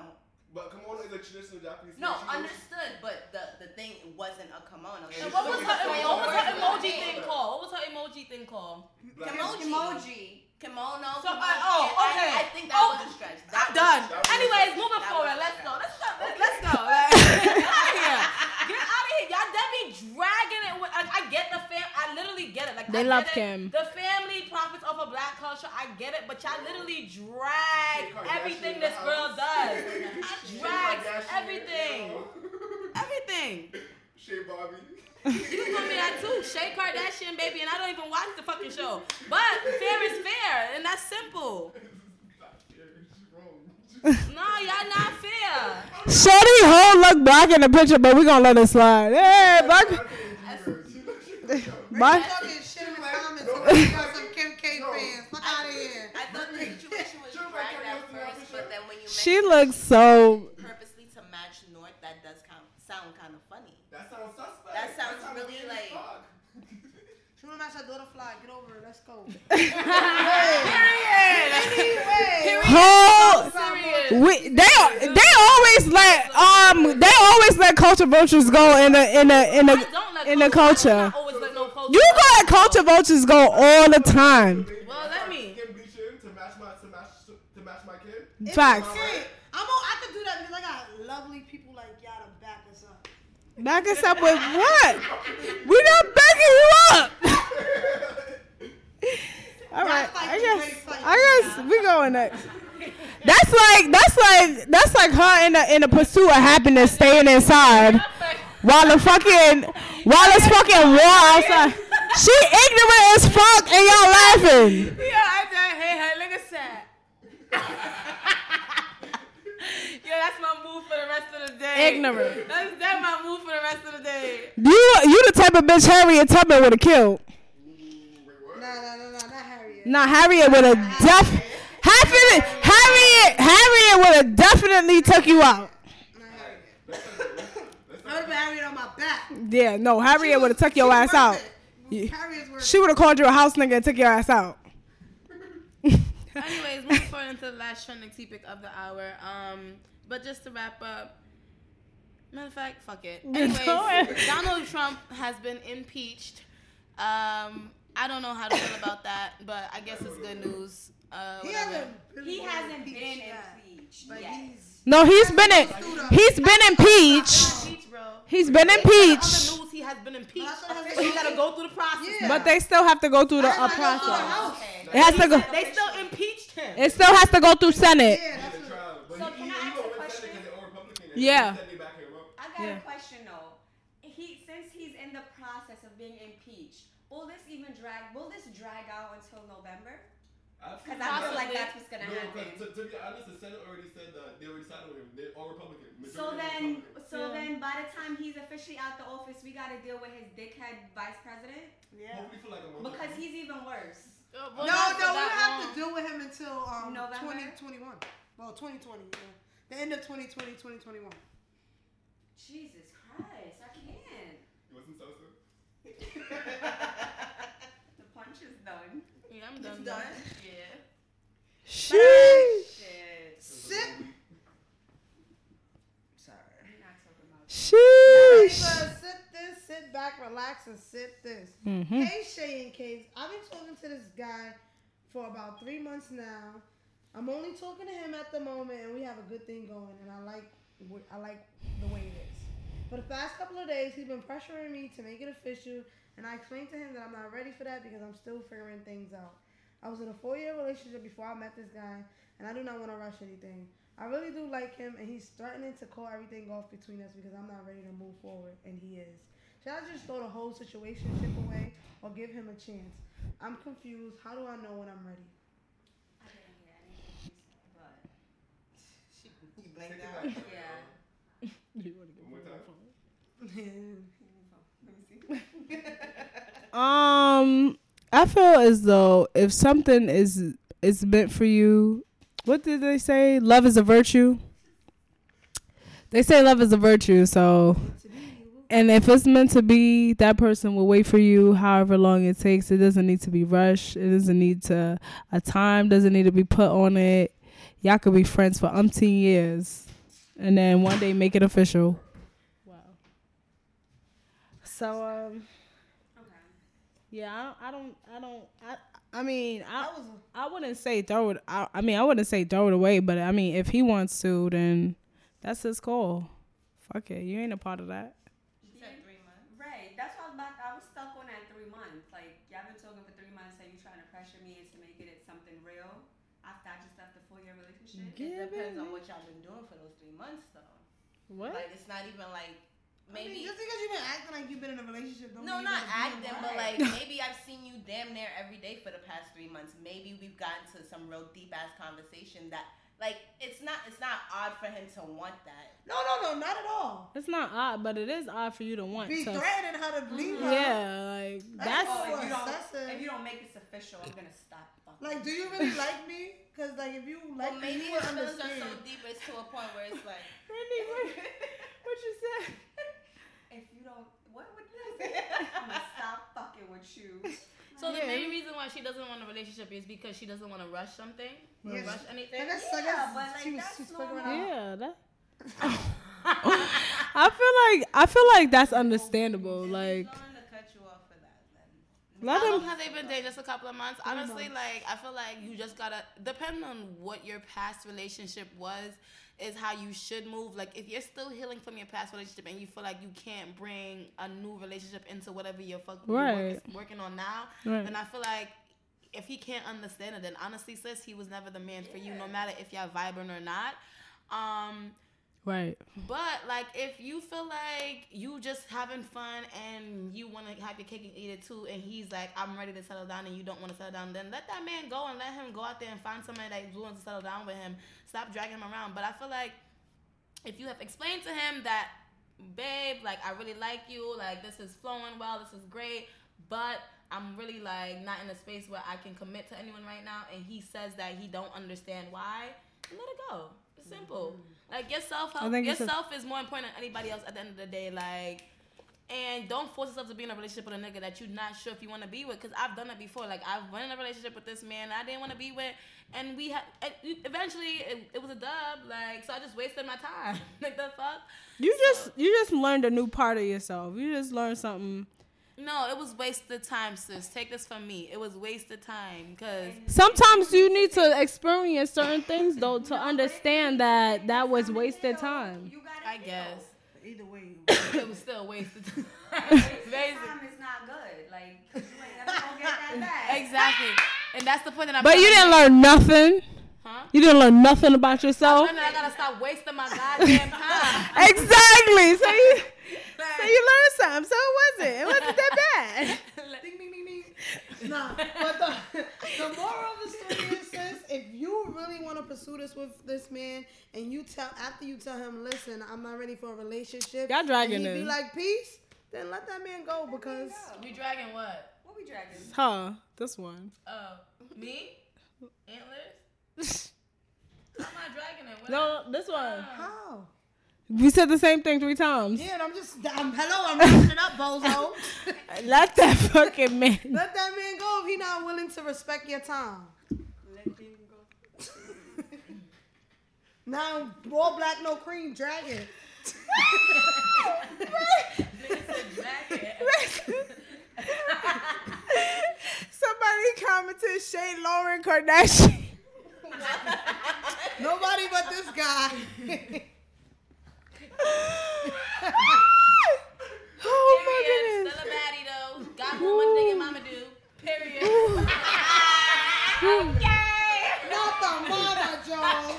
But kimono is a traditional Japanese. No, thing. She understood, but the the thing wasn't a kimono. And And what was still- her, what was her emoji thing called? What was her emoji thing called? Black- Emoji. Emoji. Kimono. So, kimono. uh, oh, okay. I, think that Oh, was a stretch. I'm That was- done. that was- Anyways, moving that forward. Let's go. Let's go. Let's, let's go. Like, get out of here. Get out of here. Y'all that be dragging it. With, I, I get the fam. I literally get it. Like They I love Kim. The family profits off of black culture. I get it, but y'all literally drag everything this the girl does. Kim Drags everything. Everything. Shea Bobby. You gonna be that too. Shay Kardashian, baby, and I don't even watch the fucking show. But fair is fair, and that's simple. She's wrong. No, y'all not fair. Shorty whole look black in the picture, but we gonna let it slide. Hey, black. Bye. Talking shit in the comments. No. We got some Kim K No. fans. Fuck out of here. I thought the situation was Sure, dragged like, at Kanye West first, and but then when you She mentioned looks so. purposely to match North, that does count, sound kind of funny. That sounds suspect. That sounds sounds really, weird as like- fuck. She wanna match her daughter fly. Get over it. Let's go. Whole. We, they they always let um they always let culture vultures go in the in the in I the don't let in the culture. I culture. don't always let no culture. You got culture vultures go all the time. Well, let me. Kim bleaching to match my to match to match my kid. Facts. Hey, I'm all, I could do that because I got lovely people like y'all to back us up. Back us up with what? We're not backing you up. All right, I guess I guess we going next. That's like that's like that's like her in the in the pursuit of happiness, staying inside while the fucking while it's fucking war outside. She ignorant as fuck, and y'all laughing. Yeah, I just hate her. Look at that. Yo, that's my move for the rest of the day. Ignorant. That's that's my move for the rest of the day. You you the type of bitch Harriet Tubman would have killed. Wait, what? Nah, nah, nah, nah, not Harriet. Nah, Harriet would have def Harriet Harriet Harriet would have definitely took you out. Not not- not- I not- would have been Harriet on my back. Yeah, no, Harriet would have took your ass out. Yeah. Harriet's worth She would have called you a house nigga and took your ass out. Anyways, moving forward into the last trending topic of the hour. Um, but just to wrap up, matter of fact, fuck it. Anyways, Donald Trump has been impeached. Um, I don't know how to feel about that, but I guess it's good news. Uh, He hasn't, He been hasn't been impeached yet. impeached But yet. he's No, he's been in, he's been impeached. Impeached. He's been impeached. the news, he has been impeached. But I thought it has But to you go- gotta go through the process. Yeah. But they still have to go through the uh, gotta go through the process. Okay. It has to go. They still impeached him. It still has to go through Senate. Yeah, that's what, So he, can Yeah. he said they back him up. I got Yeah. a question though. He since he's in the process of being impeached, will this even drag? Will this drag out until November? Because I feel like that's what's gonna No, happen. 'cause to, to be honest, the Senate already said that they already sided with him. They're all Republican. So Majority then, Republican. so then, by the time he's officially out the office, we got to deal with his dickhead vice president yeah. Hopefully for like because he's even worse. Uh, No, well, no, not for we that have long. to deal with him until um, November? 2021. Well, 2020. Yeah. The end of 2020, 2021. Jesus Christ, I can't. You want some salsa? The punch is done. Yeah, I'm done. done? Yeah. Sheesh. Shit. Sit. Sorry. I'm not talking about. Sheesh. Sit this, sit back, relax, and sit this. Mhm. Hey, Shay and Case. I've been talking to this guy for about three months now. I'm only talking to him at the moment, and we have a good thing going, and I like I like the way it is. For the past couple of days, he's been pressuring me to make it official, and I explained to him that I'm not ready for that because I'm still figuring things out. I was in a four-year relationship before I met this guy, and I do not want to rush anything. I really do like him, and he's threatening to call everything off between us because I'm not ready to move forward, and he is. Should I just throw the whole situation away or give him a chance? I'm confused. How do I know when I'm ready? I didn't hear anything, but You blanked Take it out. back. yeah. One more time. Let me see. Um, I feel as though if something is is meant for you, what did they say? Love is a virtue. They say love is a virtue, so and if it's meant to be, that person will wait for you however long it takes. It doesn't need to be rushed. It doesn't need to a time doesn't need to be put on it. Y'all could be friends for umpteen years, and then one day make it official. Wow. So um. Okay. Yeah, I don't, I don't, I don't, I, I mean, I, I wouldn't say throw it. I, I mean, I wouldn't say throw it away, but I mean, if he wants to, then that's his call. Fuck it, you ain't a part of that. She said three months. Right. That's what I was about. I was stuck on that three months. Like y'all been talking for three months, and you trying to pressure me into making it something real after I just left a four year relationship. It depends on what y'all been doing for those three months, though. What? Like it's not even like maybe. I mean, just because you've been acting like you've been in a relationship, don't no, not acting, in but like maybe I've seen you damn near every day for the past three months. Maybe we've gotten to some real deep ass conversation that, like, it's not it's not odd for him to want that. No, no, no, not at all. It's not odd, but it is odd for you to want Be to. threatening her to leave mm-hmm. her. Yeah, like that's. all. Oh, if you don't, That's a- if you don't make this official, I'm gonna stop. Fucking. Like, do you really like me? Because like, if you like Well, me, maybe you would his feelings are understand. so deep it's to a point where it's like. Brittany, what, what you said? if you don't, what would you say? I'm gonna stop fucking with you. So the main reason why she doesn't want a relationship is because she doesn't want to rush something, or rush anything. I guess, Yeah, I but, like, she was that's she's normal. out. Yeah, that. I feel like I feel like that's understandable. Like, Willing to cut you off for that, then. Let How long him. have they been dating? Just a couple of months. Honestly, like I feel like you just gotta depend on what your past relationship was, is how you should move. Like if you're still healing from your past relationship and you feel like you can't bring a new relationship into whatever you're fucking Right. working, working on now, Right. then I feel like if he can't understand it, then honestly, sis, he was never the man for you, no matter if y'all vibing or not. Um, Right. but like if you feel like you just having fun and you want to have your cake and eat it too, and he's like, I'm ready to settle down, and you don't want to settle down, then let that man go and let him go out there and find somebody that's willing to settle down with him. Stop dragging him around. But I feel like if you have explained to him that, babe, like I really like you, like this is flowing well, this is great, but I'm really like not in a space where I can commit to anyone right now, and he says that he don't understand why, let it go. It's simple. Mm. Like your self help, think it's a- is more important than anybody else at the end of the day. Like. And don't force yourself to be in a relationship with a nigga that you're not sure if you want to be with. Cause I've done it before. Like I've been in a relationship with this man I didn't want to be with, and we had eventually it, it was a dub. Like so, I just wasted my time. like the fuck. You just you just learned a new part of yourself. You just learned something. No, it was wasted time, sis. Take this from me. It was wasted time. Cause Sometimes you need to experience certain things though to understand that that was wasted time. You gotta I heal. guess Either way, it was still wasted time. This Basic- time is not good. Like you ain't never gonna get that back. exactly, and that's the point that I'm. But you didn't learn nothing. Huh? You didn't learn nothing about yourself. And I gotta stop wasting my goddamn time. exactly. So you, so you learned something. So it wasn't. It wasn't that bad. ding ding ding ding. Nah, but the the moral of the story is, sis, if you really want to pursue this with this man, and you tell after you tell him, listen, I'm not ready for a relationship. Y'all dragging and he be like, peace. Then let that man go because We dragging what? What we dragging? Huh? This one. Oh, me? Antlers? I'm not dragging it. What No, this one. how? We said the same thing three times. Yeah, and I'm just, I'm, hello, I'm wrapping it up, bozo. Let that fucking man. let that man go if he not willing to respect your time. Let him go. Now, all black, no cream, dragon. Somebody commented Shane Lauren Kardashian. Nobody but this guy. oh my Period. goodness. Still a baddie though. Got more money than your mama do. Period. Okay. Not the mama, Joe.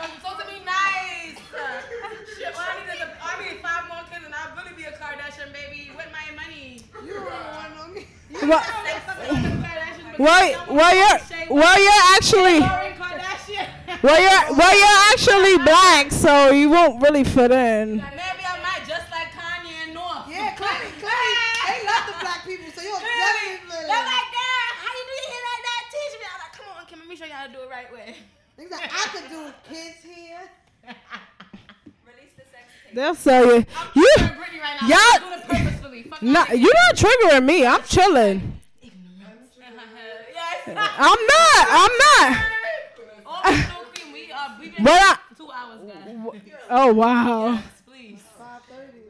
I'm supposed to be nice. Shit, all I need a, I need five more kids and I'll really be a Kardashian baby with my money. You don't want no me. Well, well, well, you're, well, you're actually, Kardashian. Well, you're, well, you're actually black, so you won't really fit in. Maybe I might just like Kanye and North. Yeah, clearly, clearly, they love the black people, so you'll definitely. They're like, Dad, how you do your hair like that? Teach me. I'm like, come on, can let me show you how to do it right way. Things like I could do kids here. Release the sex tape. They'll sell you. You, Brittany right now. Y'all- I'm doing it purposefully. Fuck not, you're not triggering me. I'm chilling. I'm not. I'm not. But I, two hours, guys. oh wow. Please.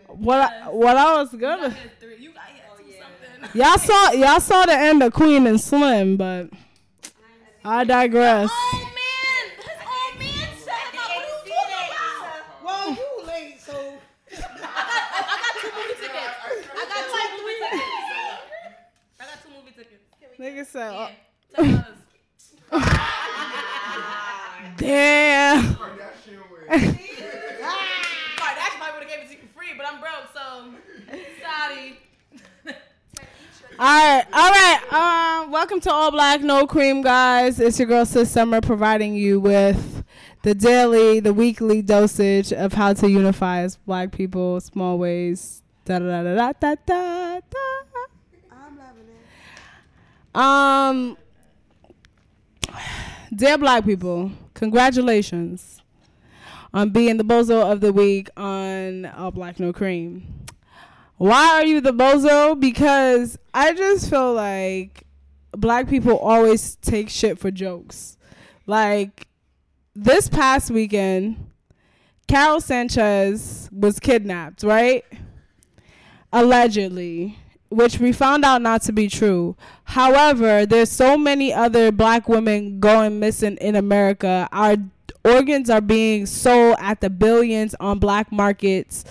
What I, what I was gonna. Three. You got here at two something. Y'all saw y'all saw the end of Queen and Slim, but I digress. Oh man, his old man said about what are you talking about? Well, you late, so I got two movie tickets. I got two movie tickets. I got two movie tickets. Nigga said, oh, Ten dollars. damn. Kardashian way. Kardashian probably would have gave it to you for free, but I'm broke, so sorry. All right, all right. Um, welcome to All Black No Cream, guys. It's your girl Sis Summer providing you with the daily, the weekly dosage of how to unify as Black people, small ways. Da da da da da da da. I'm loving it. Um, dear Black people, congratulations on being the bozo of the week on All Black No Cream. Why are you the bozo? Because I just feel like black people always take shit for jokes. Like this past weekend, Karol Sanchez was kidnapped, right? Allegedly, which we found out not to be true. However, there's so many other black women going missing in America. Our organs are being sold at the billions on black markets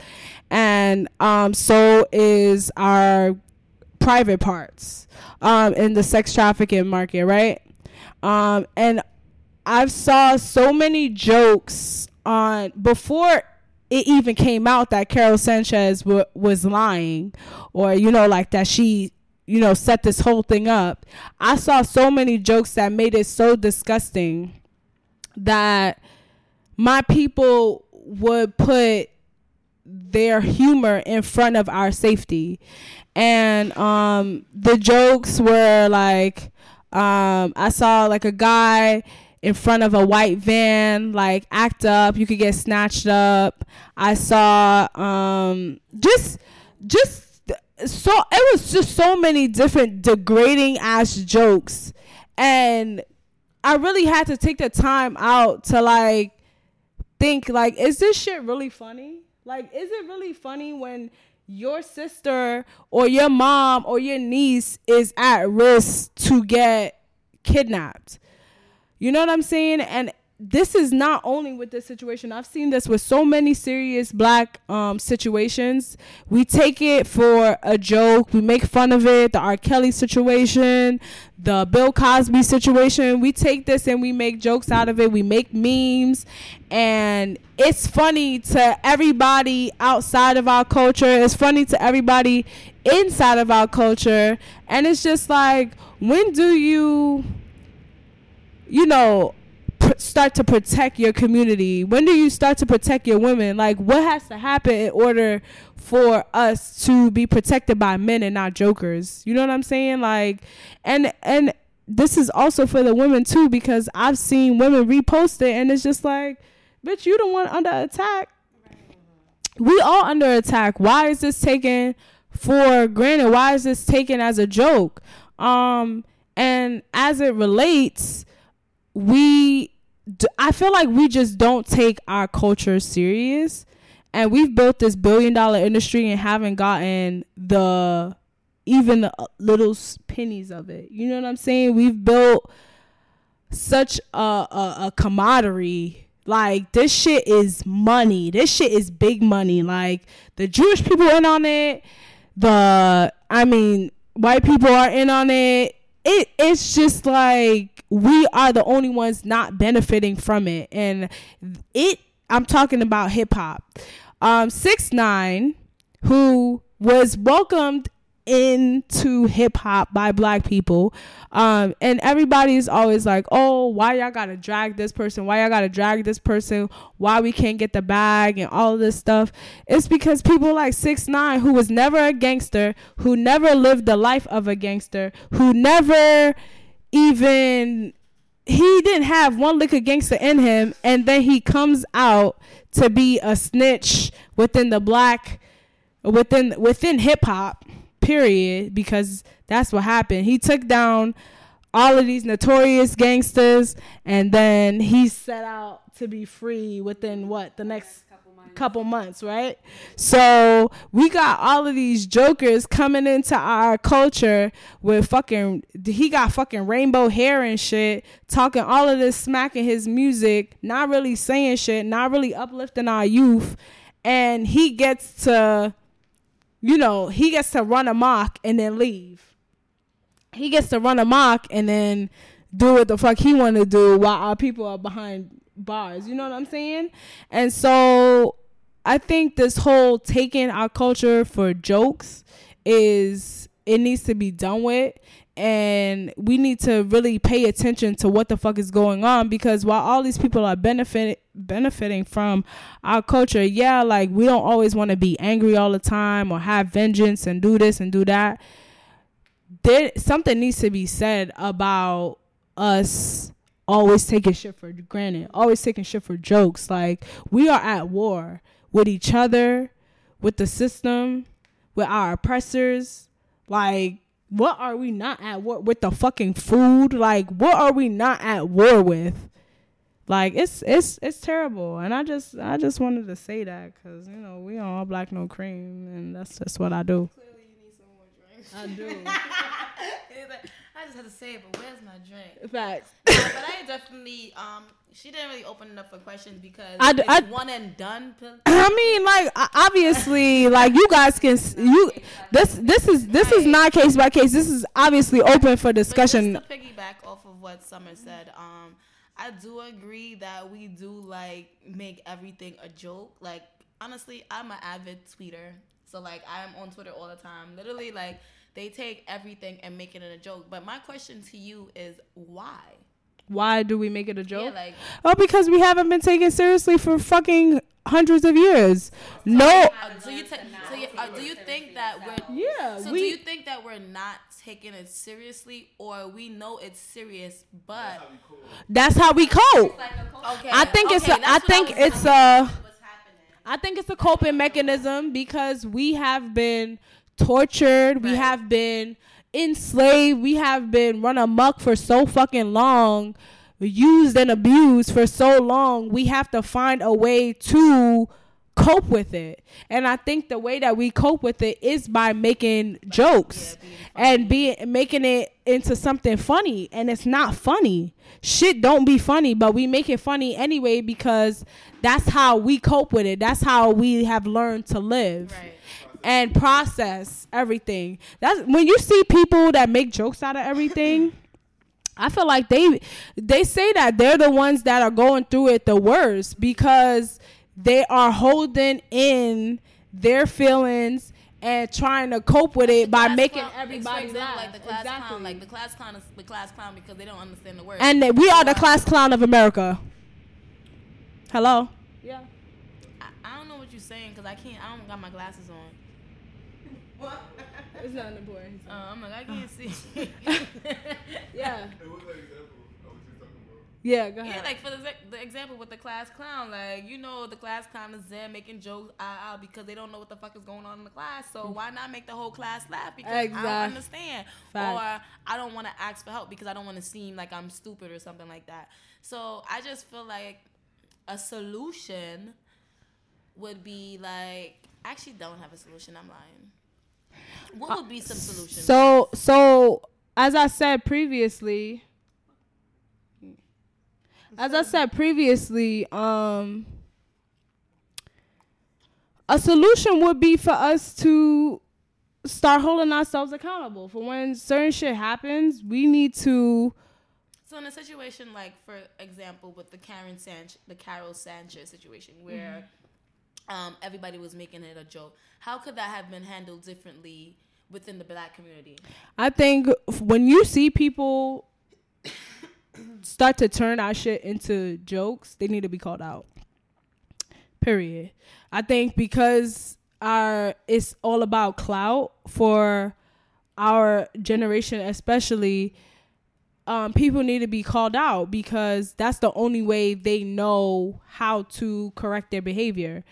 and um, so is our private parts um, in the sex trafficking market, right? Um, and I've saw so many jokes on before it even came out that Karol Sanchez w- was lying, or you know, like that she you know set this whole thing up. I saw so many jokes that made it so disgusting that my people would put their humor in front of our safety. And um, the jokes were like, um, I saw like a guy in front of a white van, like act up, you could get snatched up. I saw um, just, just so it was just so many different degrading ass jokes, and I really had to take the time out to like think like, is this shit really funny? Like, is it really funny when your sister or your mom or your niece is at risk to get kidnapped? You know what I'm saying? And this is not only with this situation. I've seen this with so many serious black um, situations. We take it for a joke. We make fun of it. The R. Kelly situation, the Bill Cosby situation. We take this and we make jokes out of it. We make memes. And it's funny to everybody outside of our culture. It's funny to everybody inside of our culture. And it's just like, when do you, you know, pr- start to protect your community? When do you start to protect your women? Like, what has to happen in order for us to be protected by men and not jokers? You know what I'm saying? Like, and and this is also for the women too because I've seen women repost it and it's just like, bitch, you the one under attack. We all under attack. Why is this taken for granted? Why is this taken as a joke? Um, and as it relates, we d- I feel like we just don't take our culture serious and we've built this billion dollar industry and haven't gotten the even the uh, little pennies of it. You know what I'm saying? We've built such a, a, a commodity. Like this shit is money. This shit is big money. Like the Jewish people in on it. The I mean, white people are in on it. It it's just like we are the only ones not benefiting from it. And it I'm talking about hip hop. Um six nine, who was welcomed into hip hop by black people. Um, and everybody's always like, oh, why y'all gotta drag this person? Why y'all gotta drag this person? Why we can't get the bag and all this stuff? It's because people like six nine, who was never a gangster, who never lived the life of a gangster, who never even he didn't have one lick of gangster in him, and then he comes out to be a snitch within the black, within within hip hop. Period, because that's what happened. He took down all of these notorious gangsters, and then he set out to be free within what the next couple months, right? So we got all of these jokers coming into our culture with fucking he got fucking rainbow hair and shit, talking all of this smack in his music, not really saying shit, not really uplifting our youth, and he gets to you know, he gets to run amok and then leave. He gets to run amok and then do what the fuck he want to do while our people are behind bars. You know what I'm saying? And so I think this whole taking our culture for jokes is it needs to be done with and we need to really pay attention to what the fuck is going on because while all these people are benefit benefiting from our culture yeah like we don't always want to be angry all the time or have vengeance and do this and do that. There something needs to be said about us always taking shit for granted always taking shit for jokes. Like we are at war with each other with the system with our oppressors. Like what are we not at war with the fucking food? Like what are we not at war with? Like it's it's it's terrible, and I just I just wanted to say that because you know we all black no cream, and that's just what I do. Clearly, you need some more drinks. I do. I just had to say it, but where's my drink? Facts. Uh, but I definitely, um, she didn't really open it up for questions because I d- it's I- one and done. pill- I mean, like obviously, like you guys can you this this is this is not case by case. This is obviously open for But discussion. just to piggyback off of what Summer said, um, I do agree that we do like make everything a joke. Like honestly, I'm an avid tweeter, so like I'm on Twitter all the time. Literally, like they take everything and make it in a joke. But my question to you is why? Why do we make it a joke? Yeah, like oh, because we haven't been taken seriously for fucking hundreds of years. No. uh, do you ta- so you, uh, do you think that we're Yeah, So we- do you think that we're not taking it seriously, or we know it's serious, but That's how we cope. okay? I think it's okay, a, I that's what think was it's a I think it's a coping mechanism because we have been tortured, we have been enslaved, we have been run amok for so fucking long, used and abused for so long. We have to find a way to cope with it. And I think the way that we cope with it is by making jokes and being making it into something funny and it's not funny. Shit don't be funny, but we make it funny anyway because that's how we cope with it. That's how we have learned to live. Right. And process everything. That's when you see people that make jokes out of everything. I feel like they they say that they're the ones that are going through it the worst because they are holding in their feelings and trying to cope with it by making clown- everybody laugh. like the class Exactly. clown, like the class clown is the class clown because they don't understand the word. and that we are the class clown of America. Hello. Yeah. I, I don't know what you're saying because I can't. I don't got my glasses on. It's not important. Uh, I'm like I can't see. Yeah. It was an example of what you're talking about. Yeah. Go ahead. Yeah, like for the, the example with the class clown, like you know the class clown is there making jokes ah, ah, because they don't know what the fuck is going on in the class. So why not make the whole class laugh because I don't understand, Facts. or I don't want to ask for help because I don't want to seem like I'm stupid or something like that. So I just feel like a solution would be like I actually don't have a solution. I'm lying. What would be some solution? So so as I said previously as I said previously, um a solution would be for us to start holding ourselves accountable for when certain shit happens, we need to So in a situation like, for example, with the Karen Sanch, the Karol Sanchez situation, where um, everybody was making it a joke, how could that have been handled differently within the black community? I think when you see people start to turn our shit into jokes, they need to be called out. Period. I think because our it's all about clout for our generation, especially. Um, people need to be called out because that's the only way they know how to correct their behavior.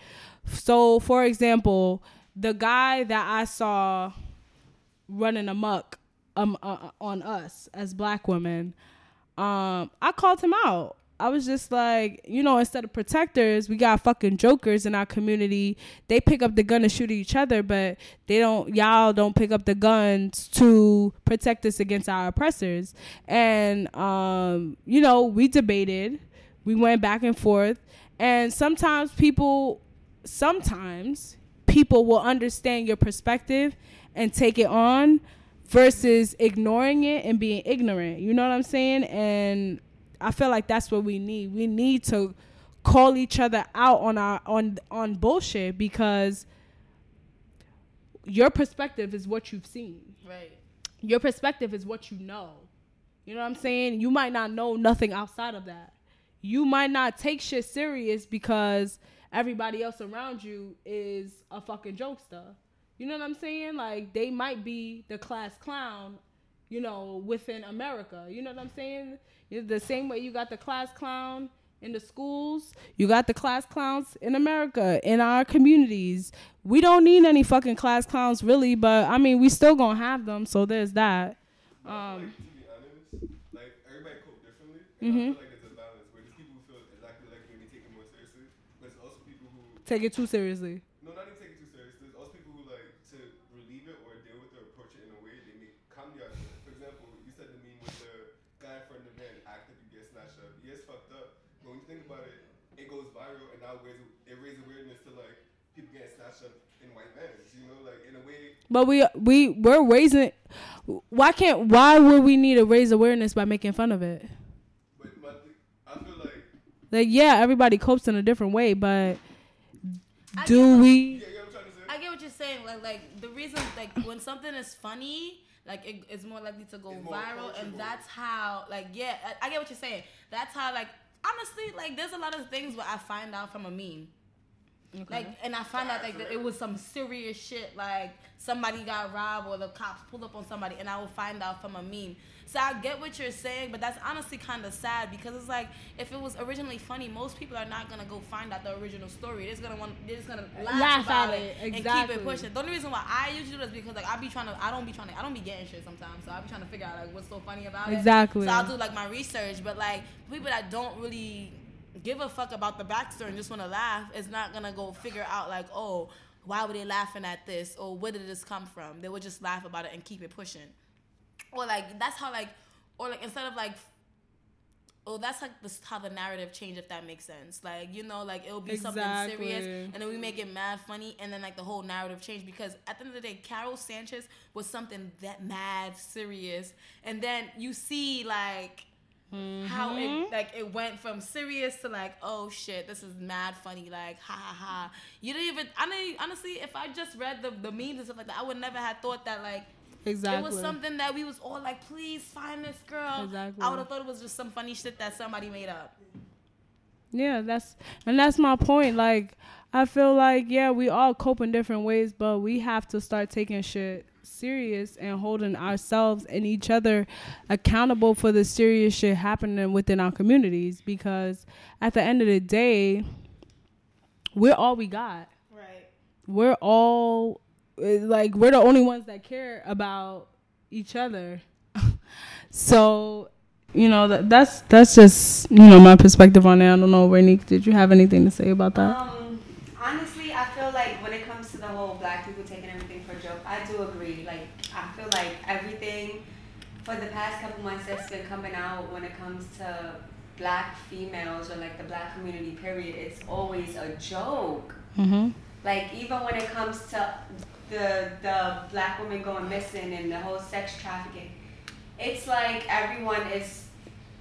So, for example, the guy that I saw running amok um, uh, on us as black women, um, I called him out. I was just like, you know, instead of protectors, we got fucking jokers in our community. They pick up the gun to shoot each other, but they don't, y'all don't pick up the guns to protect us against our oppressors. And, um, you know, we debated, we went back and forth. And sometimes people, sometimes people will understand your perspective and take it on versus ignoring it and being ignorant. You know what I'm saying? And I feel like that's what we need. We need to call each other out on our on on bullshit because your perspective is what you've seen. Right. Your perspective is what you know. You know what I'm saying? You might not know nothing outside of that. You might not take shit serious because everybody else around you is a fucking jokester. You know what I'm saying? Like they might be the class clown, you know, within America. You know what I'm saying? It's the same way you got the class clown in the schools, you got the class clowns in America, in our communities. We don't need any fucking class clowns really, but I mean, we still gonna have them, so there's that. Um, like, to be honest, like everybody cope differently. Mhm. Like there's a balance where there's people who feel exactly like me, take it more seriously, but also people who take it too seriously. no, not even take it too serious. There's also people who like to relieve it or deal with it or approach it in a way they make comedy out of it. For example, you said the meme with the guy in front of the van, act like you get snatched up. He is fucked up. But when you think about it, it goes viral and now it raises, it raises awareness to like people getting snatched up in white vans. You know, like in a way. But we we we're raising. Why can't? Why would we need to raise awareness by making fun of it? But, but I feel like Like, yeah, everybody copes in a different way, but I do get- we? yeah, you know what I'm trying to say. I get what you're saying. Like, like the reason, like, when something is funny, like, it, it's more likely to go It's more viral, and that's how, like, yeah, I, I get what you're saying. That's how, like, honestly, like, there's a lot of things where I find out from a meme. Like, and I find out like that it was some serious shit, like somebody got robbed or the cops pulled up on somebody, and I will find out from a meme. So I get what you're saying, but that's honestly kind of sad because it's like if it was originally funny, most people are not gonna go find out the original story. They're just gonna want, they're just gonna laugh, Laugh about at it, it, and keep it pushing. The only reason why I usually do this is because like I be trying to, I don't be trying to, I don't be getting shit sometimes, so I be trying to figure out like what's so funny about it. Exactly. So I'll do like my research, but like people that don't really give a fuck about the backstory and just want to laugh is not gonna go figure out like, oh, why were they laughing at this or where did this come from? They would just laugh about it and keep it pushing. Or like that's how like, or like instead of like. Oh, that's like this how the narrative change if that makes sense. Like you know, like it'll be something serious, and then we make it mad funny, and then like the whole narrative change because at the end of the day, Karol Sanchez was something that mad serious, and then you see like how it mm-hmm. like it went from serious to like oh shit this is mad funny like ha ha ha you didn't even I didn't honestly if I just read the the memes and stuff like that I would never have thought that like Exactly. it was something that we was all like please find this girl Exactly. I would have thought it was just some funny shit that somebody made up Yeah, that's and that's my point. Like, I feel like yeah, we all cope in different ways, but we have to start taking shit serious and holding ourselves and each other accountable for the serious shit happening within our communities because at the end of the day, we're all we got. right We're all like we're the only ones that care about each other. so, you know, that, that's that's just, you know, my perspective on it. I don't know, Renique, did you have anything to say about that? Um, honestly, I feel like when it comes to the whole black people taking everything for a joke, I do agree. Like, I feel like everything for the past couple months that's been coming out when it comes to black females or like the black community, period, it's always a joke. Mm-hmm. Like even when it comes to the the black women going missing and the whole sex trafficking, it's like everyone is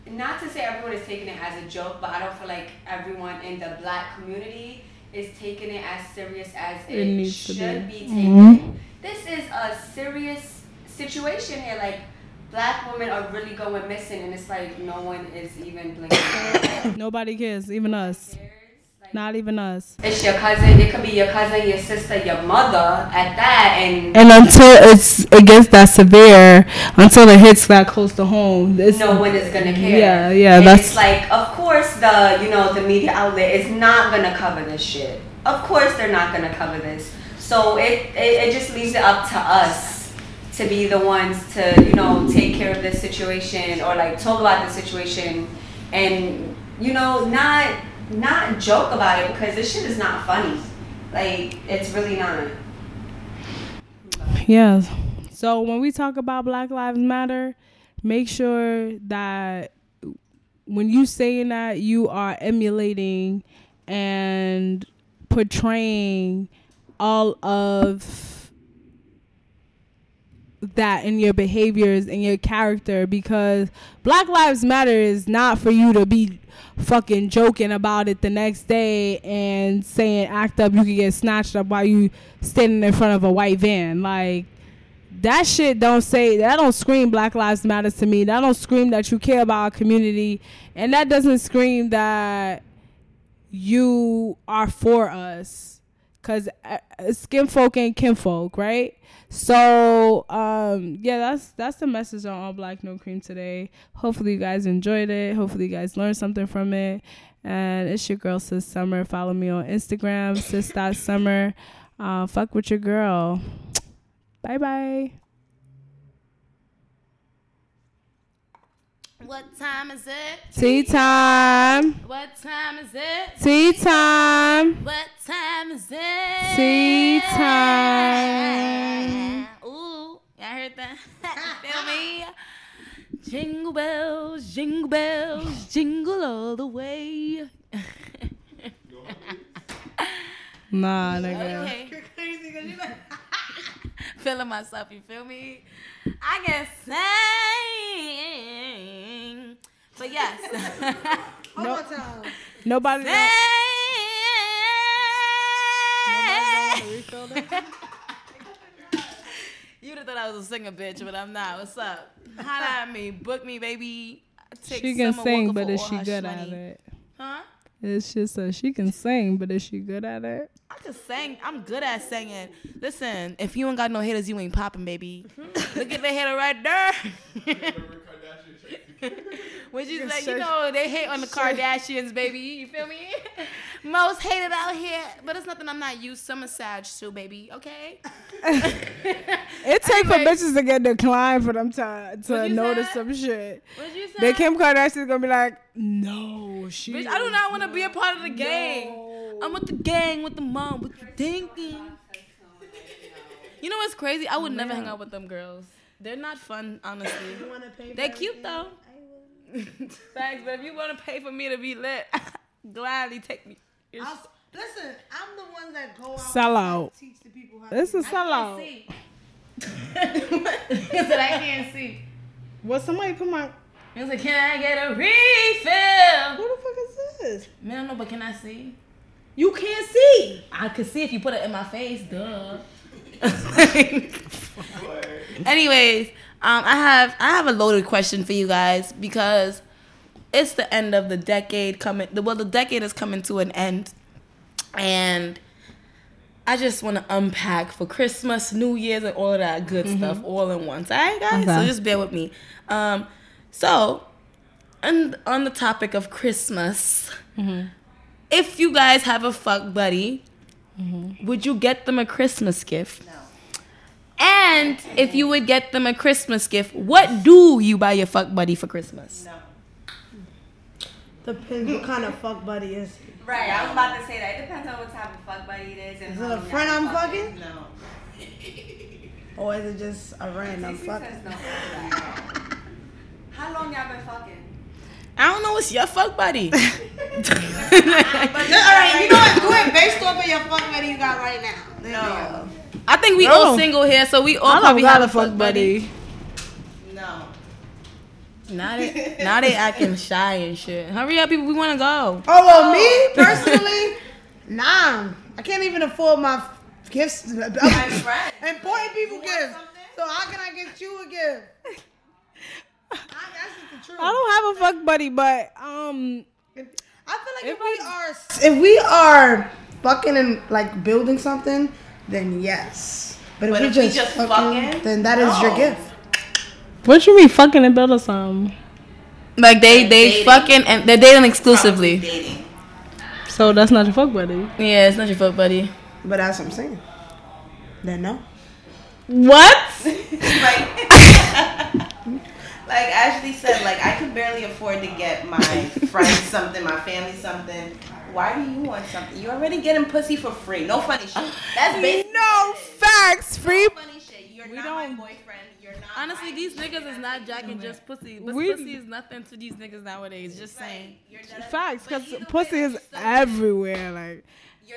not to say everyone is taking it as a joke, but I don't feel like everyone in the black community is taking it as serious as it, It needs to should be. be, Mhm. taken. This is a serious situation here. Like black women are really going missing, and it's like no one is even blinking. Nobody cares, even us. cares. Like Not even us. It's your cousin. It could be your cousin, your sister, your mother. At that, and And until it's it gets that severe, until it hits that close to home, it's, no one is gonna care. Yeah, yeah, And that's- it's like, of course, the you know the media outlet is not gonna cover this shit. Of course, they're not gonna cover this. So it, it it just leaves it up to us to be the ones to you know take care of this situation or like talk about the situation and you know not not joke about it because this shit is not funny. Like it's really not. Yeah. So when we talk about Black Lives Matter, make sure that when you saying that you are emulating and portraying all of that in your behaviors and your character because Black Lives Matter is not for you to be fucking joking about it the next day and saying act up you can get snatched up while you standing in front of a white van. Like that shit don't say that don't scream black lives matter to me. That don't scream that you care about our community. And that doesn't scream that you are for us. Because uh, skin folk ain't kinfolk right so um yeah that's that's the message on all black no cream today. Hopefully you guys enjoyed it. Hopefully you guys learned something from it. And it's your girl sis summer. Follow me on instagram sis summer. Uh fuck with your girl. Bye bye What time is it? tea time What time is it? tea time What time is it? tea time Ooh, y'all heard that? Feel me? Jingle bells, jingle bells, jingle all the way. nah nigga Okay. Feeling myself, you feel me? I can sing. But yes. One more time. nobody Sing. You'd have thought I was a singer, bitch, but I'm not. What's up? Holla at me. Book me, baby. Take she can sing but is she her good at it Huh? It's just a she can sing but is she good at it I can sing. I'm good at singing. Listen, if you ain't got no haters, you ain't popping, baby. Mm-hmm. Look at the hater right there. When you say, you know, they hate on the Kardashians, baby. You feel me? Most hated out here, but it's nothing I'm not used to. I'm too, baby. Okay. It take for bitches to get declined for them to to notice said? some shit. What you say? Then Kim Kardashian's gonna be like, no, she. Bitch, I do not want to be a part of the gang. I'm with the gang, with the mom, with the thinking. You know what's crazy? I would oh, never hang out with them girls. They're not fun, honestly. They cute though. Thanks, but if you want to pay for me to be lit, gladly take me. I'll, listen, I'm the one that go out Sell and out. teach the people how It's to a sellout. Because I can't see. Well, somebody put my. He was like, "Can I get a refill?" Who the fuck is this? Man, I don't know, but can I see? You can't see. I could see if you put it in my face, duh. Anyways, um, I have I have a loaded question for you guys because it's the end of the decade coming. Well, the decade is coming to an end, and I just want to unpack for Christmas, New Year's, and all of that good stuff all in once. All right, guys. So just bear with me. Um, so, and on the topic of Christmas, if you guys have a fuck buddy, would you get them a Christmas gift? No. And if you would get them a Christmas gift, what do you buy your fuck buddy for Christmas? No. Depends what kind of fuck buddy is. Right, I was about to say that. It depends on what type of fuck buddy it is. And Is it a friend I'm fucking? No. Or is it just a random Cece fucking? no. How long y'all been fucking? I don't know what's your fuck buddy. All right, you know what? Do it based off of your fuck buddy you got right now. There you go. I think we No. all single here, so we all I don't probably got have a fuck buddy. No. Now they, now they acting shy and shit. Hurry up, people. We want to go. Oh well, me personally, nah. I can't even afford my f- gifts. friend. Important people want gifts. So how can I get you a gift? I, that's just the truth. I don't have a fuck buddy, but um, I feel like if, we are if we are fucking and like building something, then yes. But if But we if we just, just fucking, fucking, then that is your gift. What you mean fucking and building something? Like they they Dating. fucking and they're dating exclusively. dating. So that's not your fuck buddy. Yeah, it's not your fuck buddy. But that's what I'm saying. Then no. What? like, like Ashley said, like I can barely afford to get my friends something, my family something. Why do you want something? You already getting pussy for free. No funny shit. That's basically no facts. Free. no funny shit. You're We not don't- my boyfriend. You're not. Honestly, my- these niggas is not jacking just pussy. But We- pussy is nothing to these niggas nowadays. Just saying. You're Facts, because pussy way, is you're everywhere. Like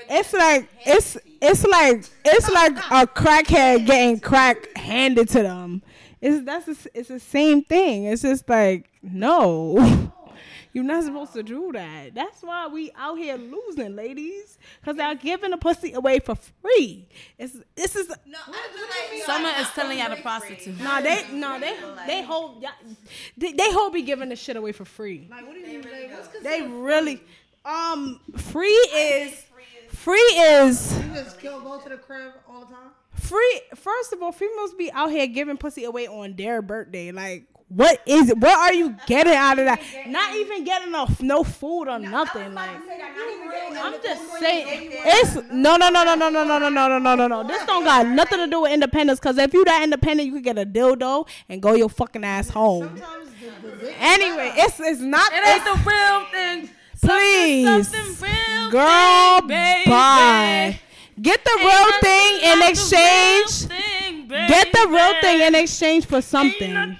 it's like it's it's like it's like a crackhead getting crack handed to them. It's that's the s- it's the same thing. It's just like no. You're not supposed to do that. That's why we out here losing, ladies, because they're giving the pussy away for free. It's this is No, I feel like Someone you're is telling y'all to free. prostitute. no they no they they hold y'all- they, they hold be giving the shit away for free. Like what do you mean? Like, what's They really um free is Free is- free is you just go, go to the crib all the time? free. First of all, females be out here giving pussy away on their birthday. Like, what is it? What are you getting out of that? Not even getting no no food or nothing. Like, I'm just saying, it's no no no no no no no no no no no no no. This don't got nothing to do with independence. Cause if you that independent, you could get a dildo and go your fucking ass home. Sometimes the, the dick- Anyway, it's it's not. It ain't the real thing. Please, Something real girl, thing, baby. bye. Get the Ain't real thing in exchange. real thing, Get the real thing in exchange for Ain't something.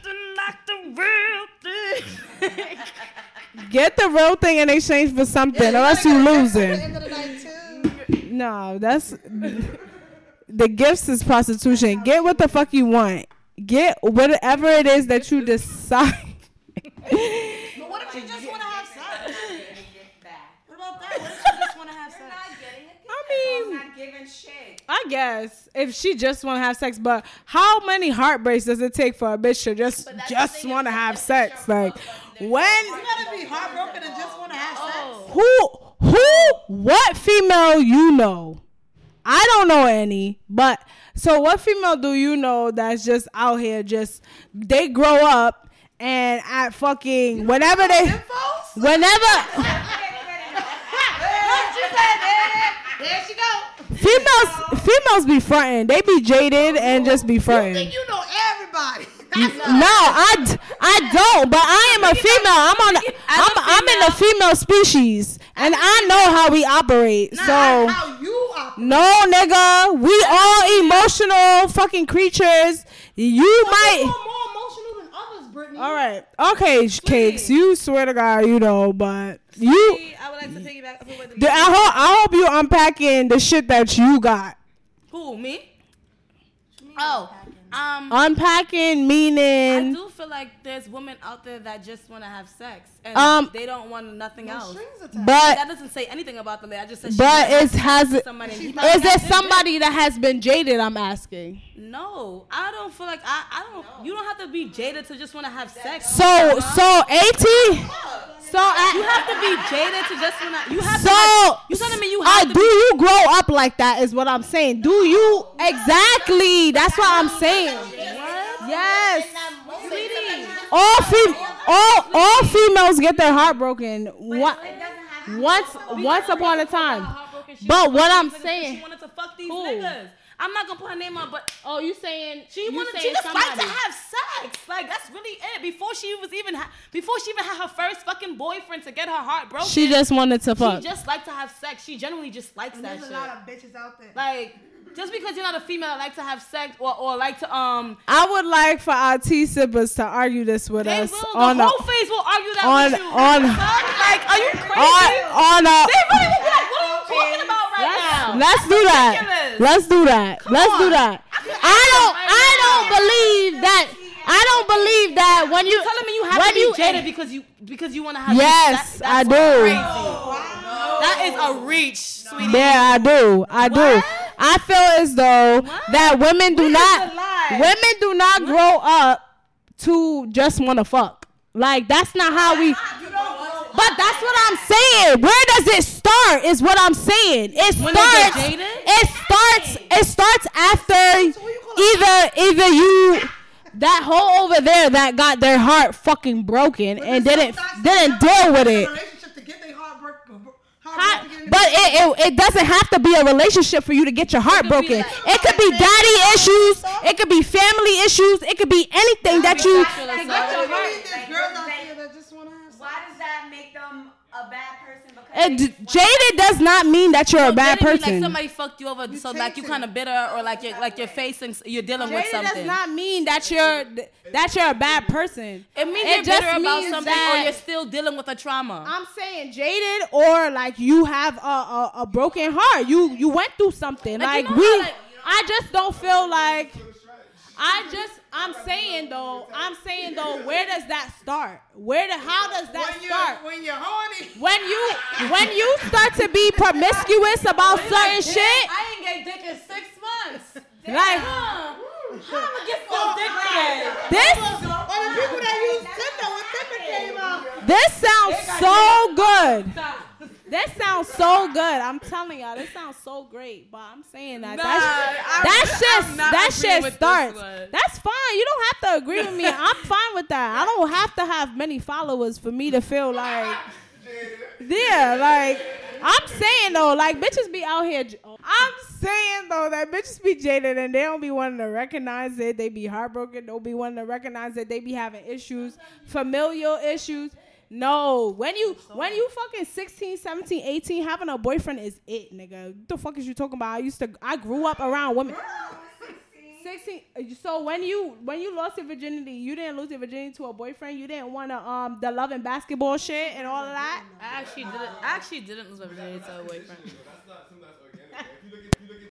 Nothing like the real thing. Get the real thing in exchange for something, or else you At the losing. end of the night too. No, that's the gifts is prostitution. Get what the fuck you want. Get whatever it is that you decide. But what if you just want to have sex? What about that? What if you just want to have sex? I I'm mean, not giving shit. I guess if she just want to have sex, but how many heartbreaks does it take for a bitch to just just want to have sex? Like when You gotta be heartbroken and just want to have sex. who who what female you know? I don't know any, but so what female do you know that's just out here just they grow up and at fucking whenever they whenever There she go. females females be fronting. They be jaded and just be You fronting. think you know everybody? No, I, d- I don't. But I am a female. I'm on. I'm I'm in the female species, and I know how we operate. So how you operate. no, nigga, we all emotional fucking creatures. You might. You're more emotional than others, Brittany. All right. Okay, sh- cakes. You swear to God, you know, but you. I would like to piggyback off of the the- I hope I hope you unpacking the shit that you got. Who me? Oh, um, Unpacking meaning. I do feel like there's women out there that just want to have sex and Um, they don't want nothing else. Strings attached. But that doesn't say anything about the lady. I just said. but it has. Is somebody. and he it somebody that has been jaded? I'm asking. No, I don't feel like I. I don't. You don't have to be jaded to just want to have sex. So so at so you have to be jaded to just want to. You have so to. Have, you telling me you uh, have to do be you grow up like that? Is what I'm saying. Do you exactly? That's what I'm saying. Yes. All fem- all all females get their heart broken. What? Once once upon a time. But what I'm saying- she wanted to fuck these Who? niggas. I'm not gonna put her name on, but Oh, you saying she you wanted. She saying just liked to have sex. Like that's really it. Before she was even ha- before she even had her first fucking boyfriend to get her heart broken. She just wanted to fuck. she fuck. just liked to have sex. She genuinely just likes And that there's shit. a lot of bitches out there. like just because you're not a female that like to have sex or, or like to um I would like for our tea sippers to argue this with they us will the on a whole face will argue that on- with you. on- like are you crazy? on, on a they really will be like, what are you talking about right now? Let's do that. ridiculous. Let's do that. Let's do that. I don't. I don't believe that. I don't believe that when you telling me you have when to be you jaded because you because you want to have Yes, that, I do. crazy. That is a reach, sweetie. Yeah, I do. I do. What? I feel as though that women do Where's not women do not grow up to just want to fuck. Like that's not how we. But that's what I'm saying. Where does it start? Is what I'm saying. It When they get starts. It starts. It starts after either either you that hoe over there that got their heart fucking broken and didn't didn't deal with it. Relationship to get their heart broke. How- But it, it, it doesn't have to be a relationship for you to get your heart broken. It could be daddy issues. It could be family issues. It could be anything that you. Person? Because And they d- just wanna- jaded does not mean that you're a bad Jaded mean person. Like somebody fucked you over, so like you kind of bitter, or like you're like you're facing, you're dealing with something. Jaded something. does not mean that you're that you're a bad person. it means It you're just bitter about means something, that- or you're still dealing with a trauma. I'm saying jaded or like you have a, a, a broken heart. You you went through something. Like, Like, you know we how, like- I just don't feel like I just I'm saying though, I'm saying though, where does that start? Where the how does that When start? you're, when you're horny. When you when you start to be promiscuous about certain shit, I ain't get dick in six months. like Huh. How I'ma get some oh, dick oh, today? Oh, this Or the people that use Tinder when Tinder came out. this sounds so good. That sounds so good. I'm telling y'all, this sounds so great. But I'm saying that Nah, that, I'm- that shit that shit starts. That's fine. You don't have to agree with me. I'm fine with that. I don't have to have many followers for me to feel like yeah, like I'm saying though, like bitches be out here. I'm saying though that bitches be jaded and they don't be wanting to recognize it. They be heartbroken. Don't be wanting to recognize that they be having issues, familial issues. No, when you when you fucking 16, 17, 18, having a boyfriend is it, nigga. What the fuck is you talking about? I used to I grew up around women. 16 so when you when you lost your virginity you didn't lose your virginity to a boyfriend you didn't want to um the love and basketball shit and all of that I actually didn't. I actually didn't lose my virginity to a boyfriend. That's not something that's organic. If you look at, if you look at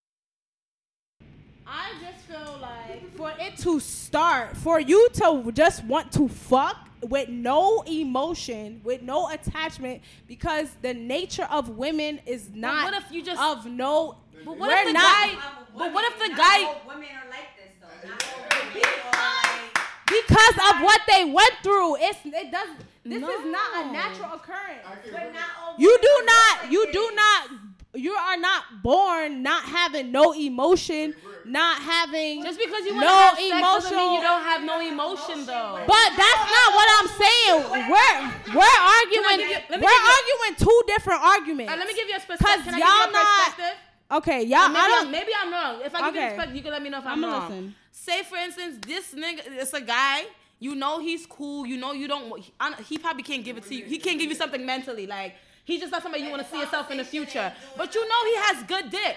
I just feel like for it to start, for you to just want to fuck with no emotion, with no attachment, because the nature of women is not what if you just- of no. But what we're if the not. guy? But what if the Not guy? all women are like this though. Not all women are because of what they went through, it's it does. This is not a natural occurrence. But not all You do not. like You this. do not. You are not born not having no emotion, not having Just because you no want have sex doesn't emotional. mean you don't have no emotion though. But that's not what I'm saying. We're we're arguing. you, we're you- arguing two different arguments. Alright, let me give you a Cause perspective. Can I y'all give you a not. perspective? Okay, y'all. maybe, I I'm, maybe I'm wrong. If I give you Okay. a perspective, you can let me know if I'm I'ma wrong. listen. Say for instance, this nigga, it's a guy. You know he's cool. You know you don't. He, don't- he probably can't give it to you. He can't give you something mentally. Like he's just not somebody you want to see yourself in the future. But you know he has good dick.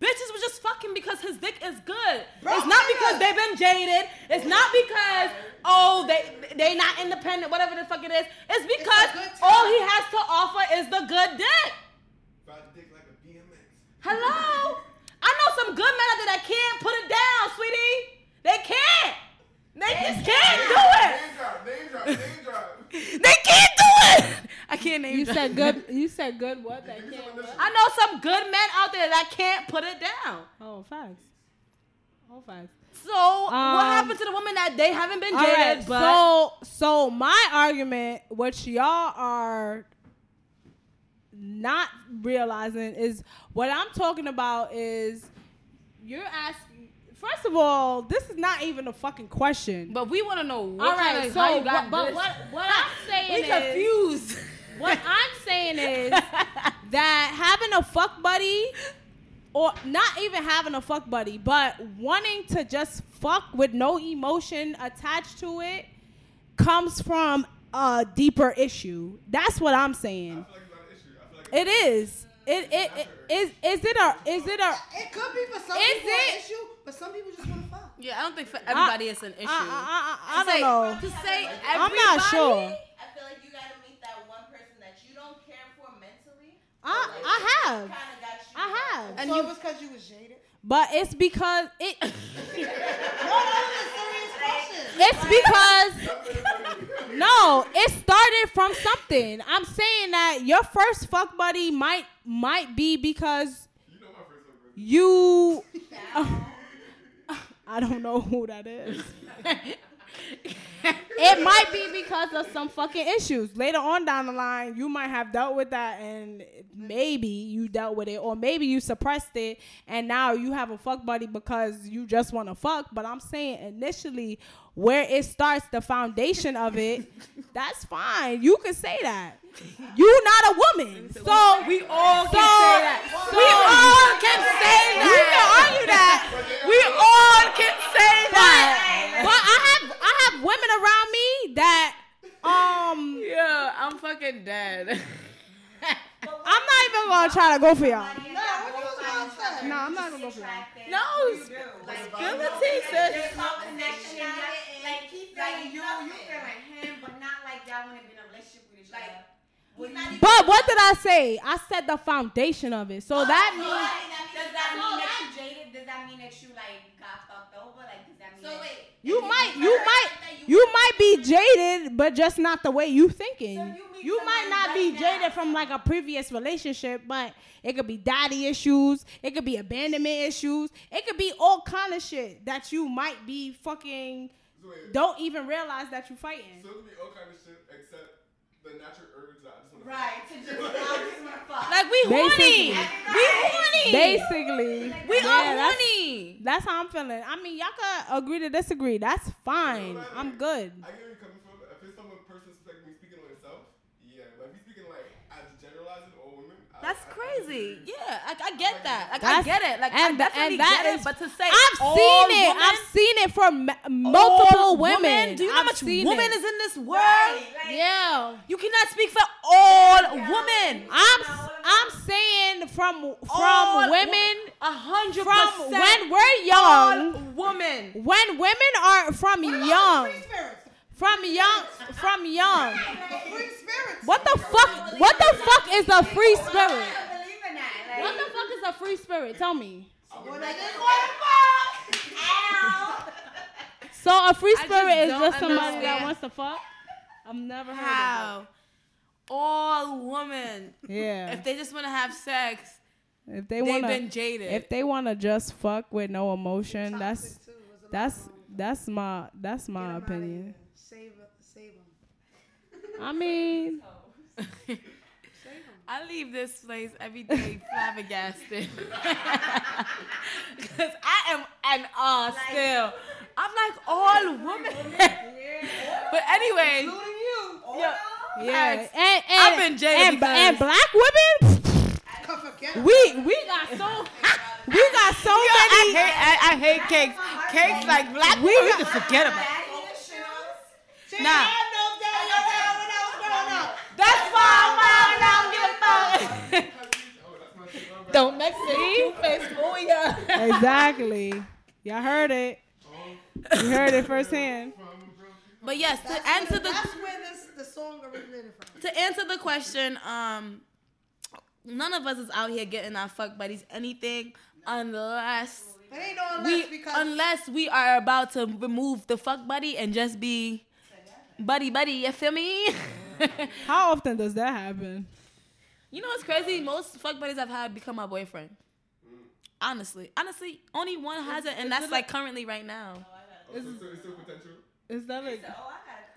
Bitches were just fucking because his dick is good. Bro, it's not because they've been jaded. It's not because oh they they not independent. Whatever the fuck it is. It's because good all he has to offer is the good dick. fat dick like a BMX. Hello? I know some good men out there that can't put it down, sweetie. They can't. They just can't do it. Name drop, name drop, name drop. They can't do it. I can't name You them. said good. You said good. What? That can't. some I know some good men out there that can't put it down. Oh, facts. Oh, facts. So what Um, happened to the women that they haven't been All jaded? right. but So, so my argument, which y'all are not realizing, is what I'm talking about is you're asking. First of all, this is not even a fucking question. but we want to know what All kind of, so how you got but this. what what I'm saying we is confused. what I'm saying is that having a fuck buddy, or not even having a fuck buddy, but wanting to just fuck with no emotion attached to it, comes from a deeper issue. That's what I'm saying. I feel like it's not an issue. I feel like It is. It it, it is is it a is it a It could be for some Is people an it? issue, but some people just want to fuck. yeah, I don't think for everybody it's an issue. I, I, I, I To say- don't know. To say I'm not sure. I feel like you gotta meet that one person that you don't care for mentally. I I have. Kind of got you. I have. And so it was because you was jaded. But it's because it No, that serious question. it's because no, it started from something. I'm saying that your first fuck buddy might might be because you know my first one. you I don't know who that is. it might be because of some fucking issues. Later on down the line, you might have dealt with that and maybe you dealt with it or maybe you suppressed it and now you have a fuck buddy because you just want to fuck. But I'm saying initially where it starts, the foundation of it, that's fine. You can say that. You not a woman. So We all can So- say that. so- we all can say that. You can argue that. We all can say that. But I have women around me that um Yeah, I'm fucking dead. I'm not even gonna try to go for y'all. No, what you was gonna? No, I'm not gonna go for y'all. no, stability, sis. There's no connection out it. Like, keep like you, you feeling him, but not like y'all want to be in a relationship with each other. He's not even- But what did I say? I said the foundation of it. So oh, that So, means does that mean that you jaded? Does that mean that you like got fucked over? Like, does that mean? So that- wait. you might meet you her, might that you might be jaded, but just not the way you thinking. So you You might somebody not be right jaded now. from like a previous relationship, but it could be daddy issues, it could be abandonment issues, it could be all kind of shit that you might be fucking So wait, don't even realize that you're fighting. so it could be all kind of shit except the natural Right. To just, I just fuck. Like we Basically. horny. We horny. Basically, we yeah, are that's- horny. That's how I'm feeling. I mean, y'all can agree to disagree. That's fine. I'm good. That's I- I crazy. Yeah, I, I get that. Like I get it. Like and I definitely and that get is- it. But to say I've all seen it. women, I've seen it from m- multiple all women. Do you know I've how much seen women it. is in this world? Yeah. You cannot speak for all women. I'm I'm saying from from All women A hundred from percent. when we're all young. women. When women are from young, from young, from young. Free spirits. What the fuck? What the fuck is a free spirit? I don't believe in that. Like, What the fuck is a free spirit? Tell me. When I just Ow. So a free spirit just is just somebody that wants to fuck. I've never heard How? All women. Yeah. If they just want to have sex, If they they've want been to, jaded. if they want to just fuck with no emotion, that's that's that's my that's my opinion. Save, save them. I mean, I leave this place every day flabbergasted. Because I am an uh, awe still. I'm like all women. but anyway, yo, yeah. facts. And, and I've been jaded and, because- and black women. Come forget it. We we got so we got so I many. hate, I, I hate cakes. Cakes like black women, We people, you can forget about. See, Nah. I know that, I know that, when I was growing up. That's why I'm out now. Give a fuck. Don't mess it. Two-faced booyah. Exactly. Y'all heard it. You heard it firsthand. But yes, to answer the That's where this the song originated from. to answer the question, um, none of us is out here getting our fuck buddies anything unless It ain't no unless we because unless we are about to remove the fuck buddy and just be buddy buddy. You feel me? How often does that happen? you know what's crazy? Most fuck buddies I've had become my boyfriend. Honestly, honestly, only one has it, and that's like currently right now. Oh, so, so it's still potential. Is that like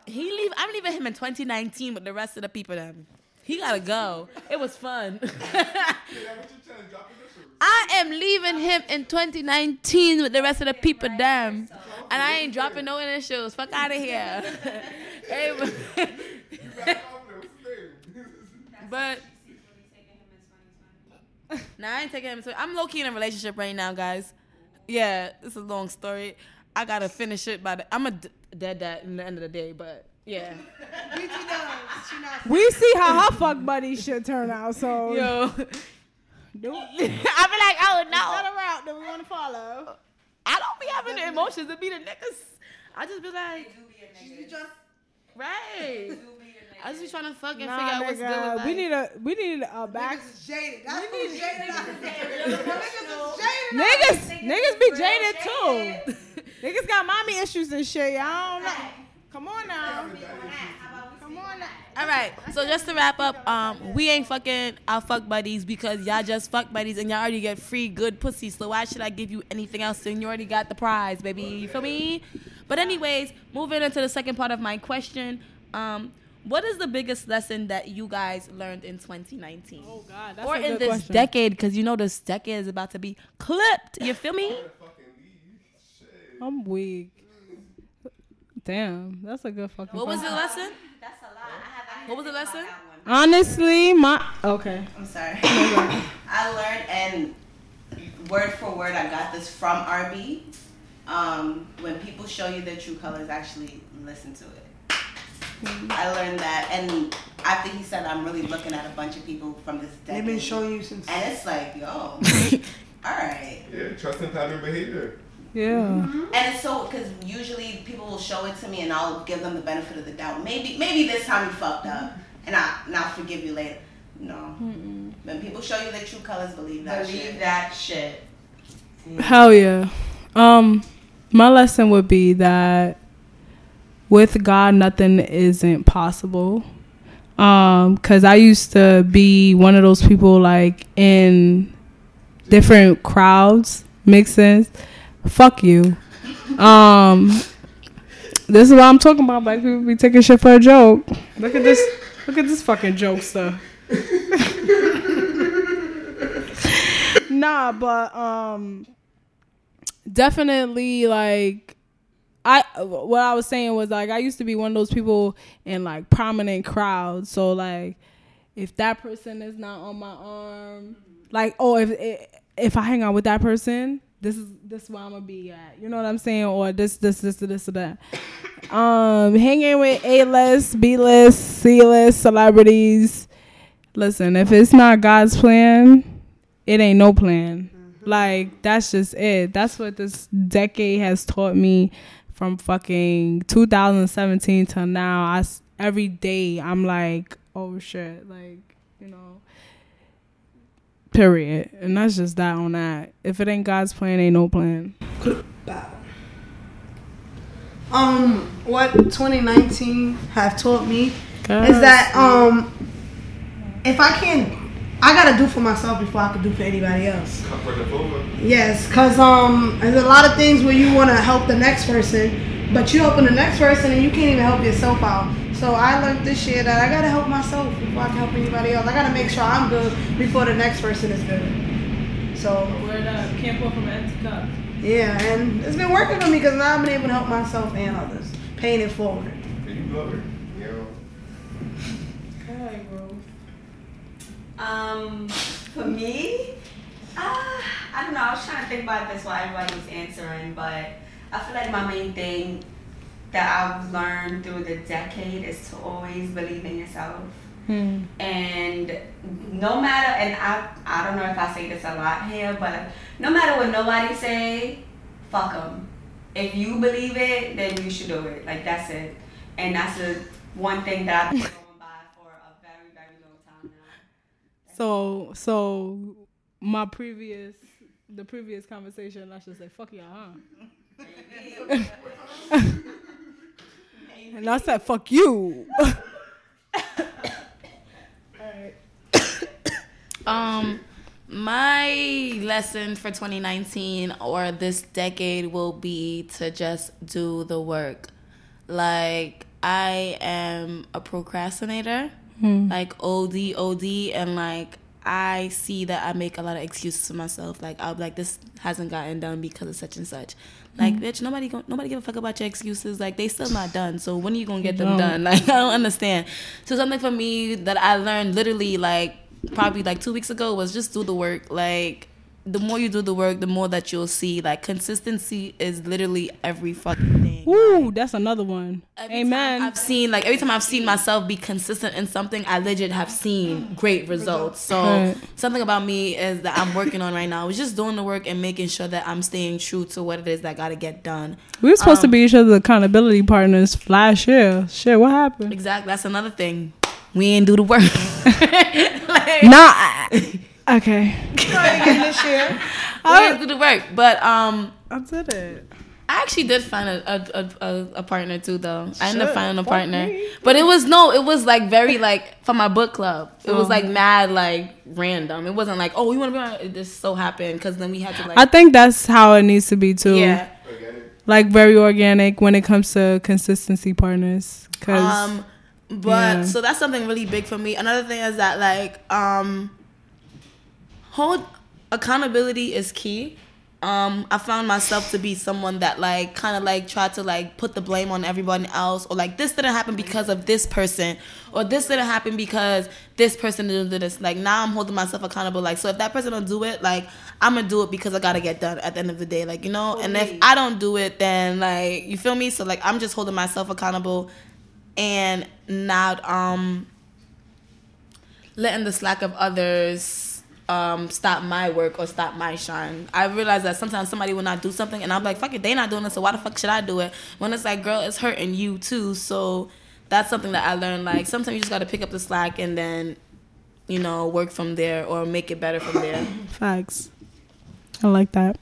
He leave. I'm leaving him in 2019 with the rest of the people. Then he gotta go. It was fun. Yeah, what you trying to drop in the shoes? I am leaving him in 2019 with the rest of the people. Damn, and I ain't dropping no initials. Fuck out of here. Hey, but- You got confidence. What's his name? but nah, I ain't taking him. To, I'm low key in a relationship right now, guys. Yeah, it's a long story. I gotta finish it by the. I'm a d- dead dad in the end of the day, but yeah. BT does. She not. we see how her fuck buddy should turn out. So Yo, do I be like, oh that no, a route that we want to follow. I don't be having the emotions to be the niggas. I just be like, She just. Right. I just be trying to fucking Nah, figure out what's good with nigga, life. we need a we need a back. Niggas is jaded. That's who's jaded. out. Niggas is jaded. Niggas, niggas be jaded too. niggas got mommy issues and shit. Y'all don't know. Come on now. Come on now. All right. So just to wrap up, um, we ain't fucking our fuck buddies because y'all just fuck buddies and y'all already get free good pussy. So why should I give you anything else? And you already got the prize, baby. You feel me? But anyways, moving into the second part of my question, um, what is the biggest lesson that you guys learned in 2019? Oh God, that's or a in good this question. decade, because you know this decade is about to be clipped. You feel me? Fucking leave. Shit. I'm weak. Damn, that's a good fucking. What was the lesson? That's a lot. I have, I had What was the lesson? Honestly, my okay. I'm sorry. I learned and word for word, I got this from RB. Um, when people show you their true colors, actually listen to it. I learned that, and after he said, I'm really looking at a bunch of people from this decade. They've been showing you since. and it's like, yo, all right. Yeah, trust in pattern behavior. Yeah. And it's so because usually people will show it to me, and I'll give them the benefit of the doubt. Maybe, maybe this time you fucked up, and I, and I'll forgive you later. No. When people show you their true colors, believe that Believe shit. that shit. Hell yeah. Um, my lesson would be that with God, nothing isn't possible. Um, cause I used to be one of those people like in different crowds, mixins. Fuck you. Um, this is what I'm talking about. Black people be taking shit for a joke. Look at this. Look at this fucking jokester. nah, but um, definitely like I what I was saying was like I used to be one of those people in like prominent crowds. So like if that person is not on my arm, like oh if if I hang out with that person, this is this is where I'm gonna be at. You know what I'm saying? Or this this this this or that. Um, hanging with A list, B list, C list celebrities. Listen, if it's not God's plan, it ain't no plan. Like that's just it. That's what this decade has taught me from fucking 2017 till now. I every day I'm like, oh shit, like you know. Period, and that's just that on that. If it ain't God's plan, ain't no plan. Um, what 2019 have taught me is that um, if I can't, I gotta do for myself before I can do for anybody else. Comfort the over. Yes, cause um, there's a lot of things where you want to help the next person, but you helping the next person and you can't even help yourself out. So I learned this year that I gotta help myself before I can help anybody else. I gotta make sure I'm good before the next person is good. So Word up, can't pour from empty cup. yeah, and it's been working for me because now I've been able to help myself and others, paying it forward. And you love it. You know. Hey, bro. Um, for me, uh, I don't know. I was trying to think about this while everybody was answering, but I feel like my main thing that I've learned through the decade is to always believe in yourself. Hmm. And no matter, and I, I don't know if I say this a lot here, but no matter what nobody say, fuck them. If you believe it, then you should do it. Like that's it. And that's the one thing that I've been going by for a very, very long time now. So, so my previous, the previous conversation, I should say, fuck y'all, huh? and I said, fuck you. Um, my lesson for 2019 or this decade will be to just do the work. Like I am a procrastinator, like OD OD, and like I see that I make a lot of excuses to myself. Like I'll be like, this hasn't gotten done because of such and such. Like, mm. bitch, nobody gon- nobody give a fuck about your excuses. Like they still not done. So when are you gonna get them No. done? Like I don't understand. So something for me that I learned literally like probably like two weeks ago was just do the work. Like the more you do the work, the more that you'll see. Like consistency is literally every fucking thing. Woo, that's another one. Amen. I've seen like every time I've seen myself be consistent in something, I legit have seen great results. So Right. something about me is that I'm working on right now is just doing the work and making sure that I'm staying true to what it is that got to get done. we were supposed to um, be each other's accountability partners last year. Shit, what happened? Exactly. That's another thing. We ain't do the work. like, Nah. Okay. this year. we didn't do the work. But um, I did it. I actually did find a a, a, a, a partner too, though. I ended up finding a partner, me. but it was no, it was like very like for my book club. It was Oh. like mad like random. It wasn't like oh we want to be on. It just so happened because then we had to like I think that's how it needs to be too. yeah. Like very organic when it comes to consistency partners. Cause Um, but Yeah. so that's something really big for me. Another thing is that like um, hold accountability is key. Um, I found myself to be someone that like kind of like tried to like put the blame on everyone else, or like this didn't happen because of this person, or this didn't happen because this person didn't do this. Like now I'm holding myself accountable. Like so if that person don't do it, like I'm gonna do it because I gotta get done at the end of the day. Like you know, and if I don't do it, then like you feel me. So like I'm just holding myself accountable and not um letting the slack of others um stop my work or stop my shine. I realize that sometimes somebody will not do something and I'm like, fuck it, they not doing it, so why the fuck should I do it? When it's like, girl, it's hurting you too. So that's something that I learned. Like sometimes you just gotta pick up the slack and then, you know, work from there or make it better from there. facts. I like that.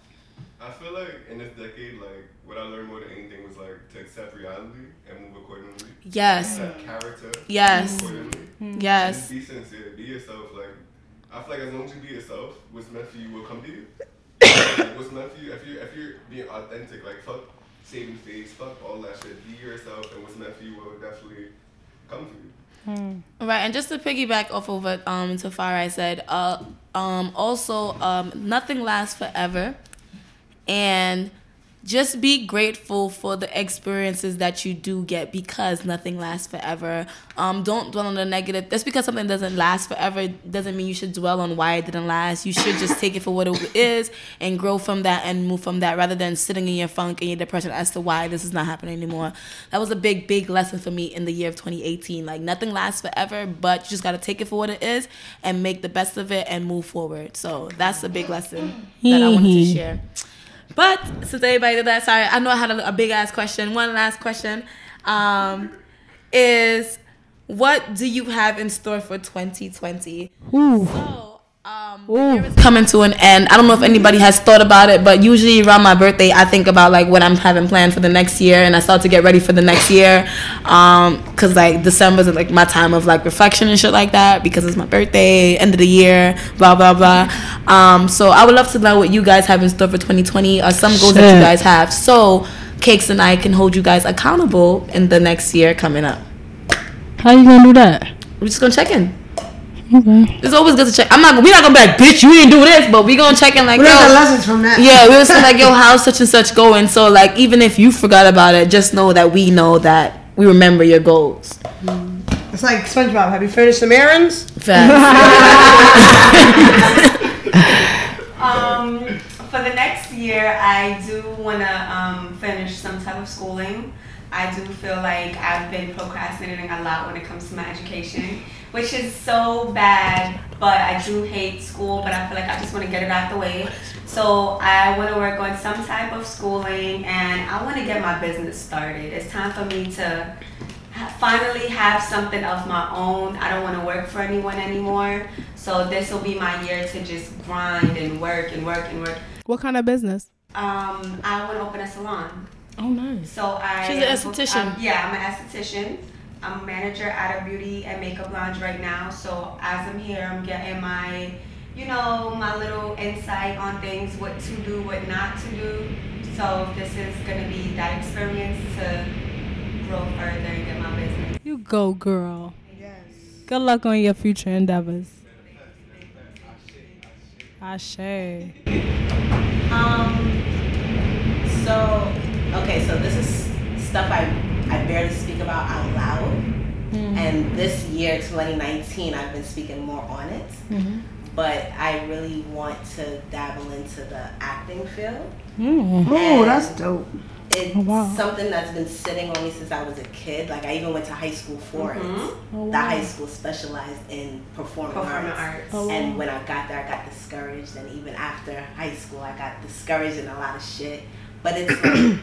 I feel like in this decade, like what I learned more than anything was like to accept reality and move accordingly. Yes. Accept character. Yes. Accordingly. Yes. Be sincere. Be yourself. Like I feel like as long as you be yourself, what's meant for you will come to you. Like, what's meant for you, if you if you're being authentic, like fuck saving face, fuck all that shit. Be yourself, and what's meant for you will definitely come to you. Right, and just to piggyback off of what um Tafari said, uh um also um nothing lasts forever and just be grateful for the experiences that you do get because nothing lasts forever. Um, don't dwell on the negative. Just because something doesn't last forever doesn't mean you should dwell on why it didn't last. You should just take it for what it is and grow from that and move from that rather than sitting in your funk and your depression as to why this is not happening anymore. That was a big, big lesson for me in the year of 2018. Like nothing lasts forever, but you just got to take it for what it is and make the best of it and move forward. So that's a big lesson that I wanted to share. But since everybody did that, sorry, I know I had a, a big ass question. One last question um, is what do you have in store for 2020? So, um, the year is coming to an end. I don't know if anybody has thought about it, but usually around my birthday, I think about like what I'm having planned for the next year, and I start to get ready for the next year. Um, cause like December's like my time of like reflection and shit like that because it's my birthday, end of the year, blah blah blah. Um, so I would love to know what you guys have in store for 2020 or some goals that you guys have, so Cakes and I can hold you guys accountable in the next year coming up. How you gonna do that? We're just gonna check in. Okay. It's always good to check. I'm not. We're not gonna be like, bitch, you didn't do this, but we gonna check in like, We learned the lessons from that. yeah, we was like, yo, how's such and such going? So like, even if you forgot about it, just know that we know that we remember your goals. It's like SpongeBob. Have you finished some errands? Facts. Um, for the next year, I do want to um, finish some type of schooling. I do feel like I've been procrastinating a lot when it comes to my education, which is so bad. But I do hate school, but I feel like I just want to get it out the way. So I want to work on some type of schooling, and I want to get my business started. It's time for me to finally have something of my own. I don't want to work for anyone anymore. So this will be my year to just grind and work and work and work. What kind of business? Um, I want to open a salon. oh, nice. So I. She's an esthetician. um, yeah, I'm an esthetician. I'm a manager at a beauty and makeup lounge right now. So as I'm here, I'm getting my, you know, my little insight on things, what to do, what not to do. So this is gonna be that experience to grow further and get my business. You go, girl. Yes. Good luck on your future endeavors. Ashe. Um. So, okay, so this is stuff I I barely speak about out loud, mm-hmm. and this year, 2019, I've been speaking more on it. Mm-hmm. But I really want to dabble into the acting field. Mm. Oh, that's dope. It's Oh, wow. something that's been sitting on me since I was a kid. Like I even went to high school for it. Mm-hmm. Oh, That wow. high school specialized in performing, Performing arts. arts. Oh, wow. And when I got there, I got discouraged, and even after high school, I got discouraged in a lot of shit. But it's like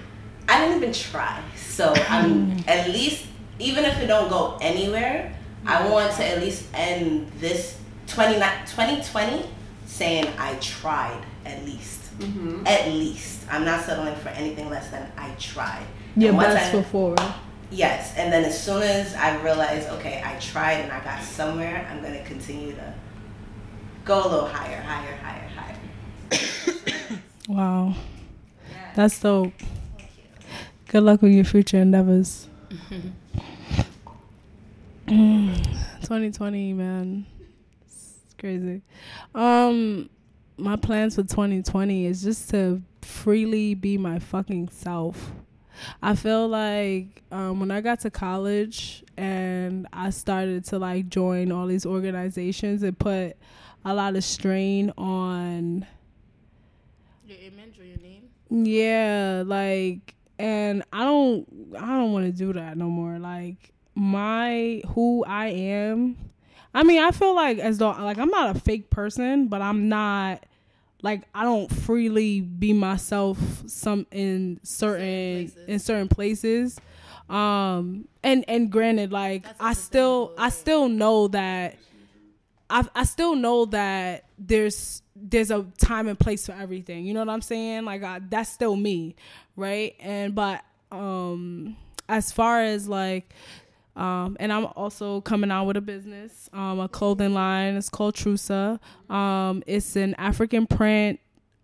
I didn't even try. So I'm at least, even if it don't go anywhere, I want to at least end this 20, 2020 saying I tried at least. Mm-hmm. At least I'm not settling for anything less than I tried. Your once best I- forward. Yes, and then as soon as I realize, okay, I tried and I got somewhere, I'm gonna continue to go a little higher, higher, higher, higher. Wow. That's dope. Good luck with your future endeavors. 2020, man. It's crazy. Um my plans for 2020 is just to freely be my fucking self. I feel like um, when I got to college and I started to like join all these organizations, it put a lot of strain on Your image or your name? yeah, like and I don't I don't want to do that no more. Like my who I am. I mean, I feel like as though like I'm not a fake person, but I'm not like I don't freely be myself some in certain places. in certain places. Um and and granted like I still I still know that I I still know that there's there's a time and place for everything. You know what I'm saying? Like I, that's still me, right? And but um as far as like um and I'm also coming out with a business, um a clothing line. It's called Trusa. Um it's an African print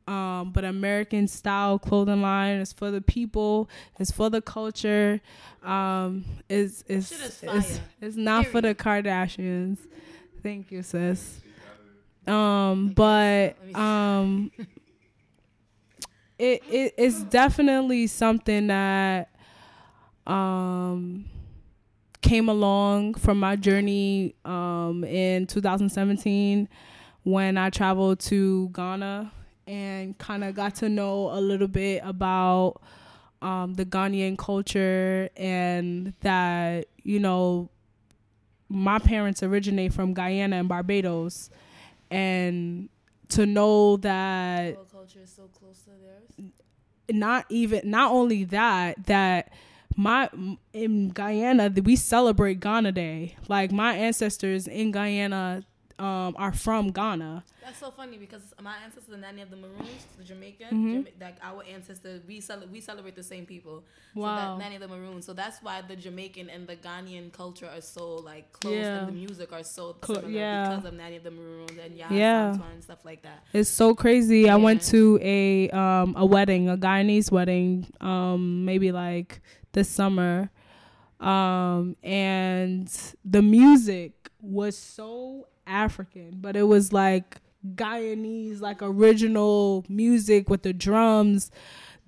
um, but American style clothing line is for the people, it's for the culture, um, it's it's it's, it's not for the Kardashians. Thank you, sis. Um, but um, it it it's definitely something that um came along from my journey um in 2017 when I traveled to Ghana and kind of got to know a little bit about um, the Ghanaian culture and that you know my parents originate from Guyana and Barbados and to know that culture is so close to theirs. not even not only that that my in Guyana we celebrate Ghana Day. Like my ancestors in Guyana um, are from Ghana. That's so funny because my ancestors, Nanny of the Maroons, the Jamaican, Mm-hmm. Jama- like our ancestors, we cel- we celebrate the same people. Wow. So that Nanny of the Maroons. So that's why the Jamaican and the Ghanaian culture are so like close, Yeah. and the music are so similar yeah. because of Nanny of the Maroons and Yah Yeah. And stuff like that. It's so crazy. I went to a um a wedding, a Guyanese wedding, um maybe like this summer. Um and the music was so African, but it was like Guyanese like original music with the drums,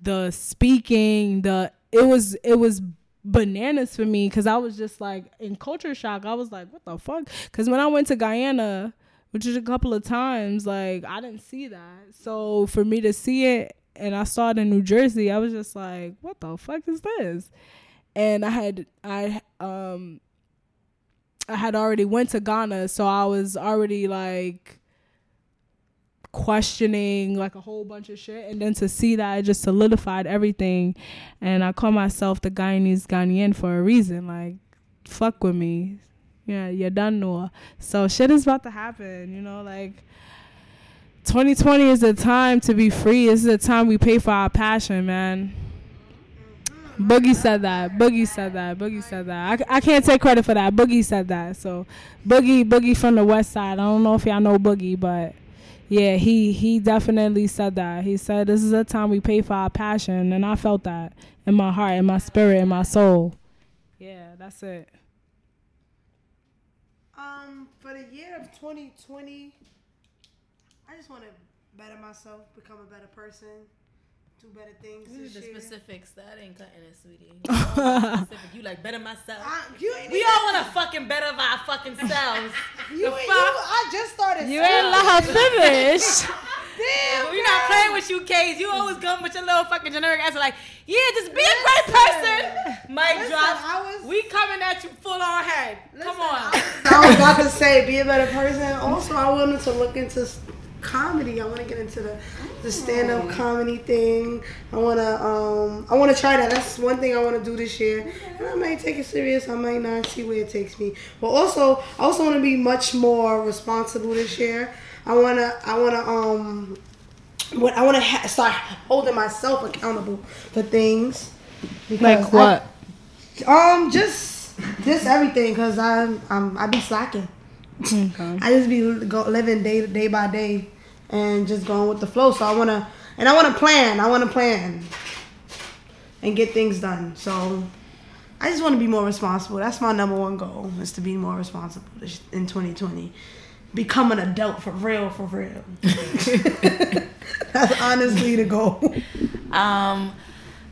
the speaking, the it was it was bananas for me cuz I was just like in culture shock. I was like, what the fuck? Cuz when I went to Guyana, which is a couple of times like I didn't see that. So for me to see it and I saw it in New Jersey, I was just like, what the fuck is this? And I had I um I had already went to Ghana, so I was already like questioning like a whole bunch of shit. And then to see that it just solidified everything and I call myself the Guyanese Ghanaian for a reason like fuck with me. Yeah you done know so shit is about to happen you know like 2020 is the time to be free. This is the time we pay for our passion man Boogie said that. Boogie said that. Boogie said that. I, I can't take credit for that. Boogie said that. So, Boogie, Boogie from the West Side. I don't know if y'all know Boogie, but yeah, he he definitely said that. He said this is a time we pay for our passion, and I felt that in my heart, in my spirit, in my soul. Yeah, that's it. Um, for the year of 2020, I just want to better myself, become a better person, do better things We need this the year. specifics. That ain't cutting it, sweetie. You, specific. you like better myself. I, you we even- all want to fucking better our fucking selves. You, the ain't- you, fuck? I just started. You ain't let her finish. Damn, We're not playing with you, K's. You always come with your little fucking generic answer like, yeah, just be a great person. Mic Listen, drop. We coming at you full on head. Come on. I was about to say be a better person. Also, I wanted to look into comedy. I want to get into the the stand up comedy thing. I want to um I want to try that. That's one thing I want to do this year. And I might take it serious. I might not see where it takes me. But also, I also want to be much more responsible this year. I wanna I wanna um. What I want to ha- start holding myself accountable for things. Like what? I- um, just just everything, cause I'm I'm I be slacking. Okay. I just be go, living day day by day, and just going with the flow. So I wanna and I wanna plan. I wanna plan. and get things done. So I just want to be more responsible. That's my number one goal is to be more responsible in 2020. Become an adult for real, for real. That's honestly the goal. Um,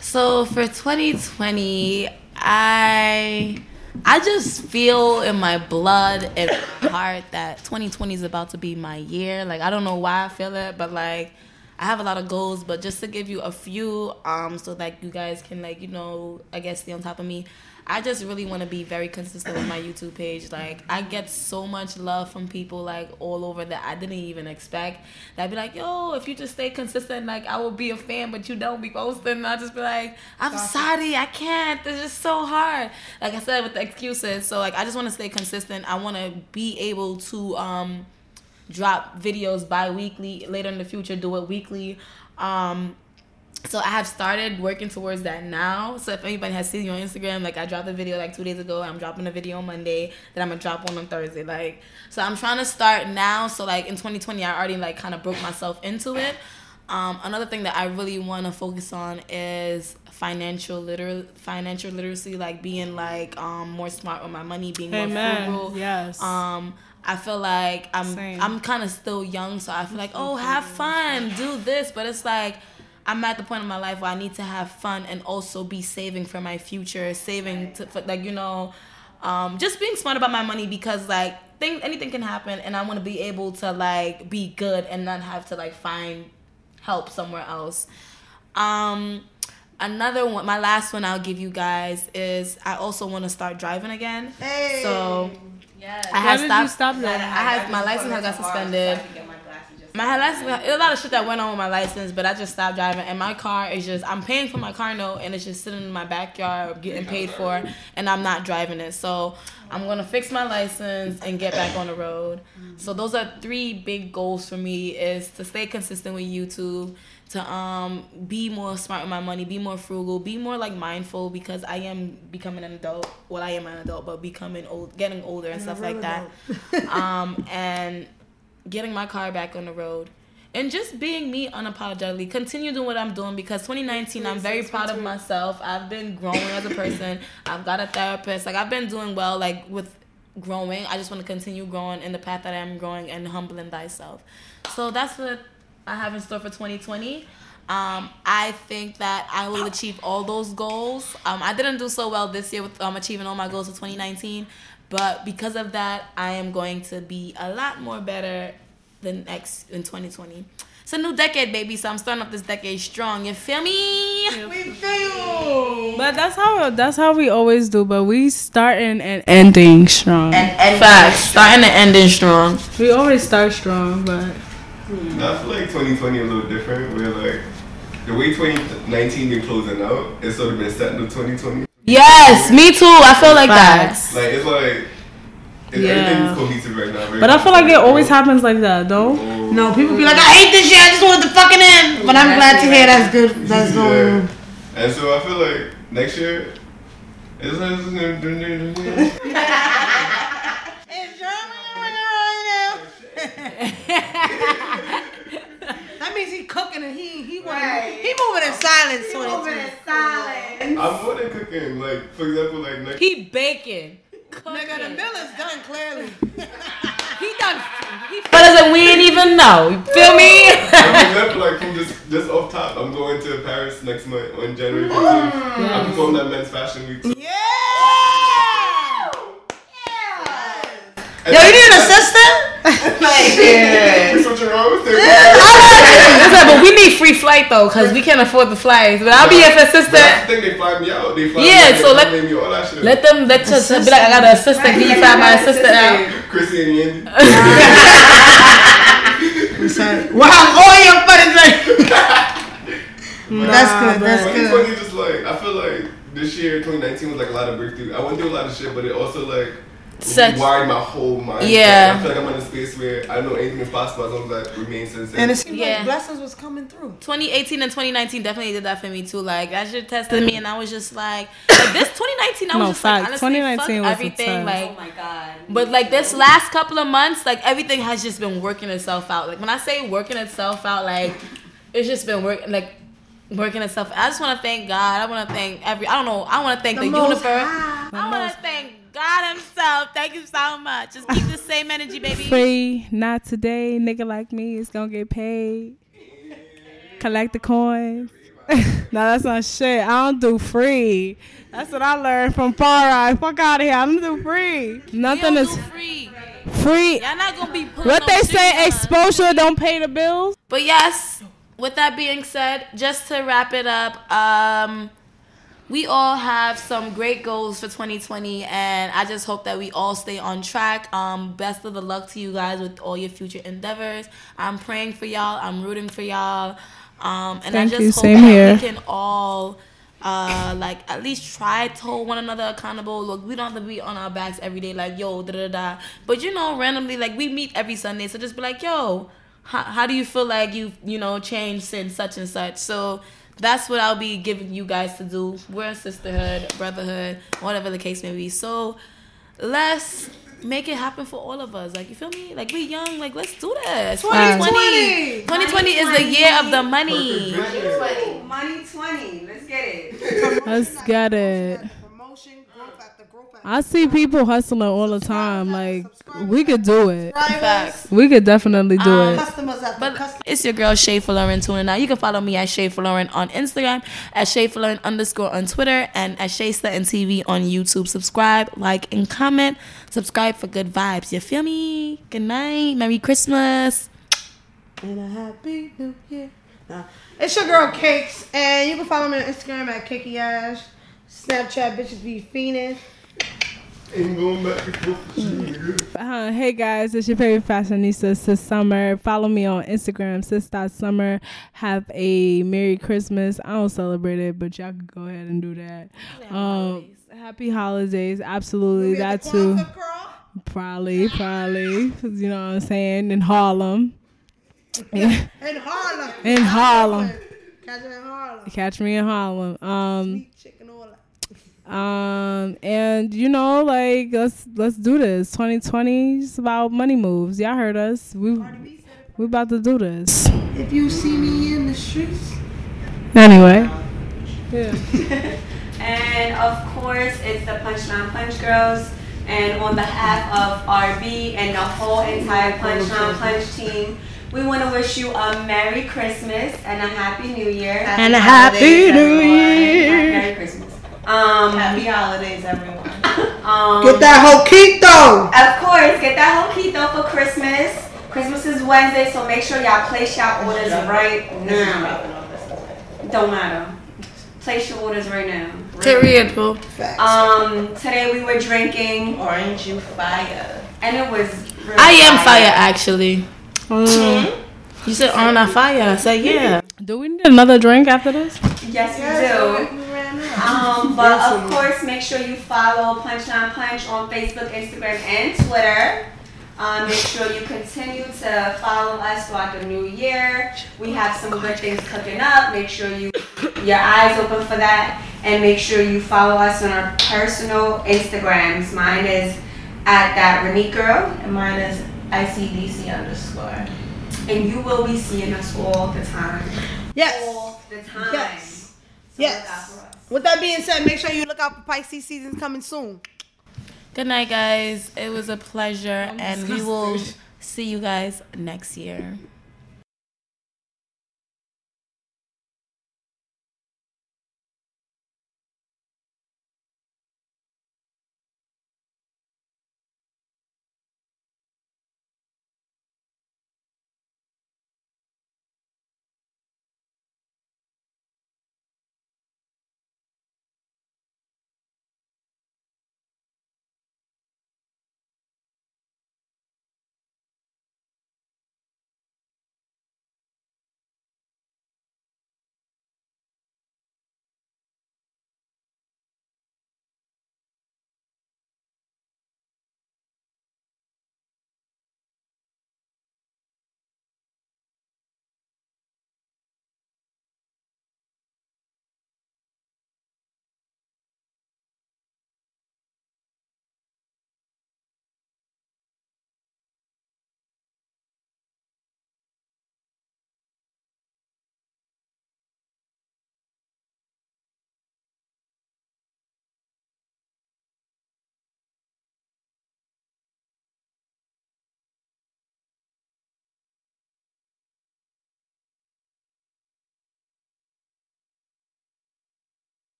so for 2020, I I just feel in my blood and heart that 2020 is about to be my year. Like I don't know why I feel it, but like I have a lot of goals. But just to give you a few, um, so that you guys can like you know I guess stay on top of me. I just really want to be very consistent with my YouTube page. Like I get so much love from people like all over that I didn't even expect. That'd be like, yo, if you just stay consistent, like I will be a fan, but you don't be posting. And I just be like, I'm sorry, I can't. It's just so hard. Like I said with the excuses. So like I just want to stay consistent. I want to be able to um drop videos bi-weekly later in the future do it weekly um so I have started working towards that now. So if anybody has seen me on Instagram, like I dropped a video like two days ago. I'm dropping a video on Monday. Then I'm gonna drop one on Thursday. Like so, I'm trying to start now. So like in 2020, I already like kind of broke myself into it. Um, another thing that I really want to focus on is financial liter financial literacy, like being like um, more smart with my money, being more frugal. Yes. Um, I feel like I'm Same. I'm kind of still young, so I feel like oh, have fun, do this, but it's like I'm at the point in my life where I need to have fun and also be saving for my future, saving to for, like you know, um, just being smart about my money because like thing anything can happen, and I want to be able to like be good and not have to like find help somewhere else. Um, another one, my last one I'll give you guys is I also want to start driving again. Hey. So Yes. I Why had did stopped. you stop I that? had my license had got suspended. My license, a lot of shit that went on with my license, but I just stopped driving. And my car is just, I'm paying for my car note, and it's just sitting in my backyard getting paid for, and I'm not driving it. So I'm gonna fix my license and get back on the road. So those are three big goals for me: is to stay consistent with YouTube, to um be more smart with my money, be more frugal, be more like mindful because I am becoming an adult. Well, I am an adult, but becoming old, getting older and stuff like that. um, and getting my car back on the road and just being me unapologetically continue doing what i'm doing because 2019 i'm very proud of myself. I've been growing as a person. I've got a therapist. Like i've been doing well like with growing. I just want to continue growing in the path that i'm growing and humbling thyself. So that's what i have in store for 2020 um, I think that I will achieve all those goals. Um, I didn't do so well this year with um, achieving all my goals for 2019, but because of that, I am going to be a lot more better than next in 2020. It's a new decade, baby. So I'm starting off this decade strong. You feel me? We feel. But that's how that's how we always do. But we starting and ending strong. Facts. Starting and ending strong. we always start strong, but I feel like 2020 a little different. We're like the way 2019 been closing out, it's sort of been setting up 2020. Yes, me too. I feel like Facts. Like it's like it's, Yeah. everything's cohesive right now. very but I feel like it always cohesive. happens like that, though. Oh. No, people be like, I hate this shit. I just want the fucking end. But I'm glad to hear that's good. That's Yeah. And so I feel like next year, it's that means he cooking and he he Right. he moving in silence. Moving in silence. I'm more than cooking. Like for example, like next. He baking. Nigga, the bill is done clearly. He done. He fellas and we ain't even know. You feel me? For example, like from just just off top, I'm going to Paris next month on January 15th. Mm. I'm performing at Men's Fashion Week. too. Yeah. And Yo, you need an assistant? We switching around. We're Listen, but we need free flight though, cause we can't afford the flights. But I'll be your That's the assistant. they fly me out. They fly Yeah, me out, so let- me, all that shit. Let them let us be like, I got an assistant. Can you find my assistant out? Chrissy and Yandy. Wow, all your funny things. That's good. That's good. 2020 just like I feel like this year 2019 was like a lot of breakthrough. I went through a lot of shit, but it also like Such- wired my whole mind. Yeah. I feel like I'm in a space where I know anything is possible as long as I remain sincere. And it seems Yeah. like blessings was coming through. 2018 and 2019 definitely did that for me too. Like that shit tested me, and I was just like, like this 2019, I was No, just like, honestly, 2019 fuck was everything. Like, Oh my god. But like this last couple of months, like everything has just been working itself out. Like when I say working itself out, like it's just been working. Like working itself. I just want to thank God. I want to thank every. I don't know. I want to thank the, The universe. High. I want to thank God Himself. Thank you so much. Just keep the same energy, baby. Free, not today. Nigga like me is gonna get paid. Collect the coins. no, that's not shit. I don't do free. That's what I learned from Far Eye. Fuck out of here. I don't do free. Nothing is free. free. Y'all not gonna be What they say, on exposure don't pay the bills. But yes, with that being said, just to wrap it up, um, we all have some great goals for 2020, and I just hope that we all stay on track. Um, best of the luck to you guys with all your future endeavors. I'm praying for y'all. I'm rooting for y'all. Um, and Thank I just you. hope Same that here. we can all. Uh, like at least try to hold one another accountable. Look, we don't have to be on our backs every day, like yo, da da da. But you know, randomly, like we meet every Sunday, so just be like, yo, how, how do you feel like you you know changed since such and such so that's what i'll be giving you guys to do. We're a sisterhood brotherhood whatever the case may be. So let's make it happen for all of us. Like you feel me? Like we young. Like let's do this. 2020 2020 is the year of the money. Money, money 20. Let's get it. Let's get it. Promotion, growth after growth after I see people hustling all the time. Like we could do it. Facts. We could definitely do Um, it. But it's your girl Shay Lauren tuning out. You can follow me at Shay Lauren on Instagram, at Shay Lauren underscore on Twitter, and at Shay Sutton TV on YouTube. Subscribe, like, and comment. Subscribe for good vibes. You feel me? Good night. Merry Christmas. And a happy new year. Nah. It's your girl Cakes, and you can follow me on Instagram at Kiki Ash. Snapchat bitches be fiending. Uh, hey guys, it's your favorite fashionista, Sis Summer. Follow me on Instagram, sis.summer. Have a Merry Christmas. I don't celebrate it, but y'all can go ahead and do that. Um, happy holidays. Absolutely. That too. Probably, probably. You know what I'm saying? In Harlem. Yeah. In Harlem. In Harlem. Catch me in Harlem. Catch me in Harlem. Um, Sweet chicken all that. Um, and you know, like let's let's do this. 2020 is about money moves. Y'all heard us. We we about to do this. If you see me in the streets. Anyway, Yeah. And of course, it's the Punchline Punch Girls. And on behalf of RB and the whole entire Punchline Punch team, we want to wish you a Merry Christmas and a Happy New Year. And a happy new year. Merry Christmas. Um, Happy holidays, everyone. um, Get that whole keto. Of course, get that whole keto for Christmas. Christmas is Wednesday, so make sure y'all place y'all orders right now. Don't matter. Place your orders right now. Period. Um, today we were drinking, Orange you fire. and it was. Really I am fire, actually. um, You said on a fire. I said yeah. do we need another drink after this? Yes, we do. Um, but of course, make sure you follow Punch Punchline Punch on Facebook, Instagram, and Twitter. Um, make sure you continue to follow us throughout the new year. We have some good things cooking up. Make sure you your eyes open for that, and make sure you follow us on our personal Instagrams. Mine is at that Renique girl, And mine is ICDC underscore. and you will be seeing us all the time. Yes. All the time. Yes. So Yes. Look out for us. With that being said, make sure you look out for Pisces season coming soon. Good night, guys. It was a pleasure, and we will see you guys next year.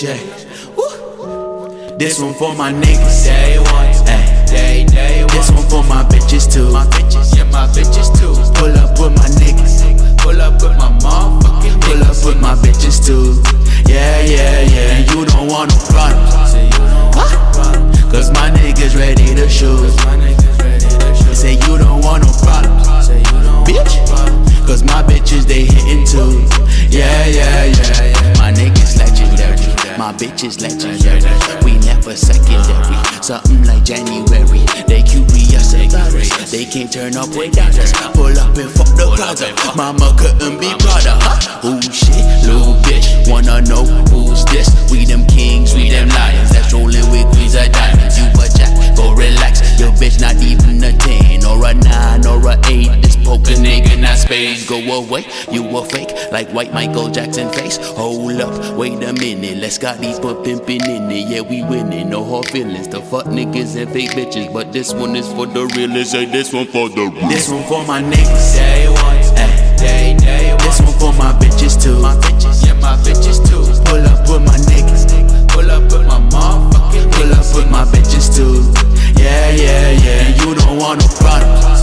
Woo. This one for my niggas. Day one. Ay. Day, day one. This one for my bitches too. My bitches, yeah, my bitches too. Pull up with my niggas. Pull up with my motherfucking Pull up with my bitches too. Yeah, yeah, yeah. And you don't want no problems. Huh? Cause my niggas ready to shoot. Say you don't want no problems. Bitch. Cause my bitches they hitting too. Yeah, yeah, yeah, yeah. My niggas legendary. My bitches legendary. We never secondary. Something like January. They curious about us. They can't turn up without us. Pull up and fuck the up. Mama couldn't be prouder, huh? Ooh shit, little bitch. Wanna know who's this? We them kings, we them lions. That's rolling with queens of diamonds. You a jack, go relax. Your bitch not even a 10 or a 9 or a 8. This poker nigga not space. Go away, you a fake. Like white Michael Jackson face. Hold up, wait a minute. Let's got these but pimpin' in it. Yeah, we winning. No hard feelings. The fuck niggas and fake bitches. But this one is for the realest. Say this one for the real. This one for my niggas. Day one. Ay. Day, day one. This one for my bitches too. My bitches, yeah, my bitches too. Pull up with my niggas. Pull up with my motherfucking Pull up with my bitches too. Yeah, yeah, yeah. And you don't want no problems.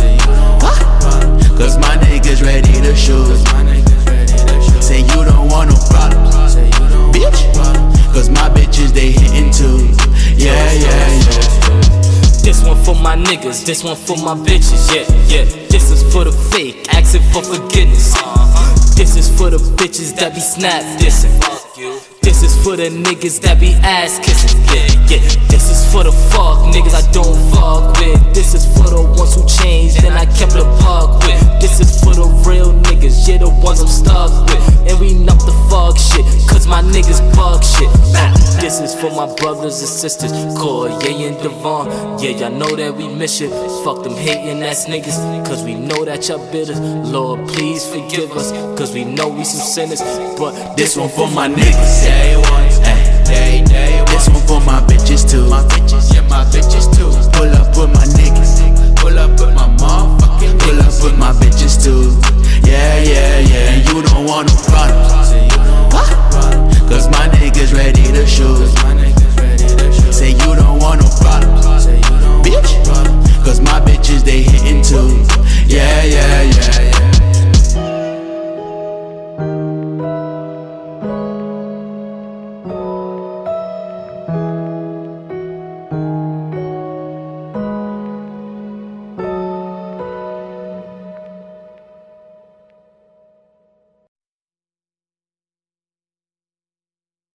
Huh? Cause my niggas ready to shoot. Say you don't want no problems. Bitch. Cause my bitches they hitting too. Yeah, yeah, yeah. This one for my niggas, this one for my bitches, yeah, yeah. This is for the fake, asking for forgiveness. Uh-huh. This is for the bitches that be snap dissing. This is for the niggas that be ass kissing, yeah, yeah. This is for the fuck niggas I don't fuck with. This is for the ones who changed and I kept the buck with. This is for the real niggas, yeah, the ones I'm stuck with. And we knock the fuck shit, cause my niggas bug shit. This is for my brothers and sisters, Corey and Devon. Yeah, y'all know that we miss it. Fuck them hating ass niggas, cause we know that y'all bitter. Lord, please forgive us, cause we know we some sinners. But This one for my niggas day one, Ay, day, day ones. This one for my bitches too. My bitches, yeah, my bitches too. Pull up with my niggas. Pull up with my motherfucking Pull up with my bitches too. Yeah, yeah, yeah. And you don't want no problems. What? Cause my niggas ready to shoot. Say you don't want no problems. Bitch. Cause my bitches they hitting too. Yeah, yeah, yeah, yeah.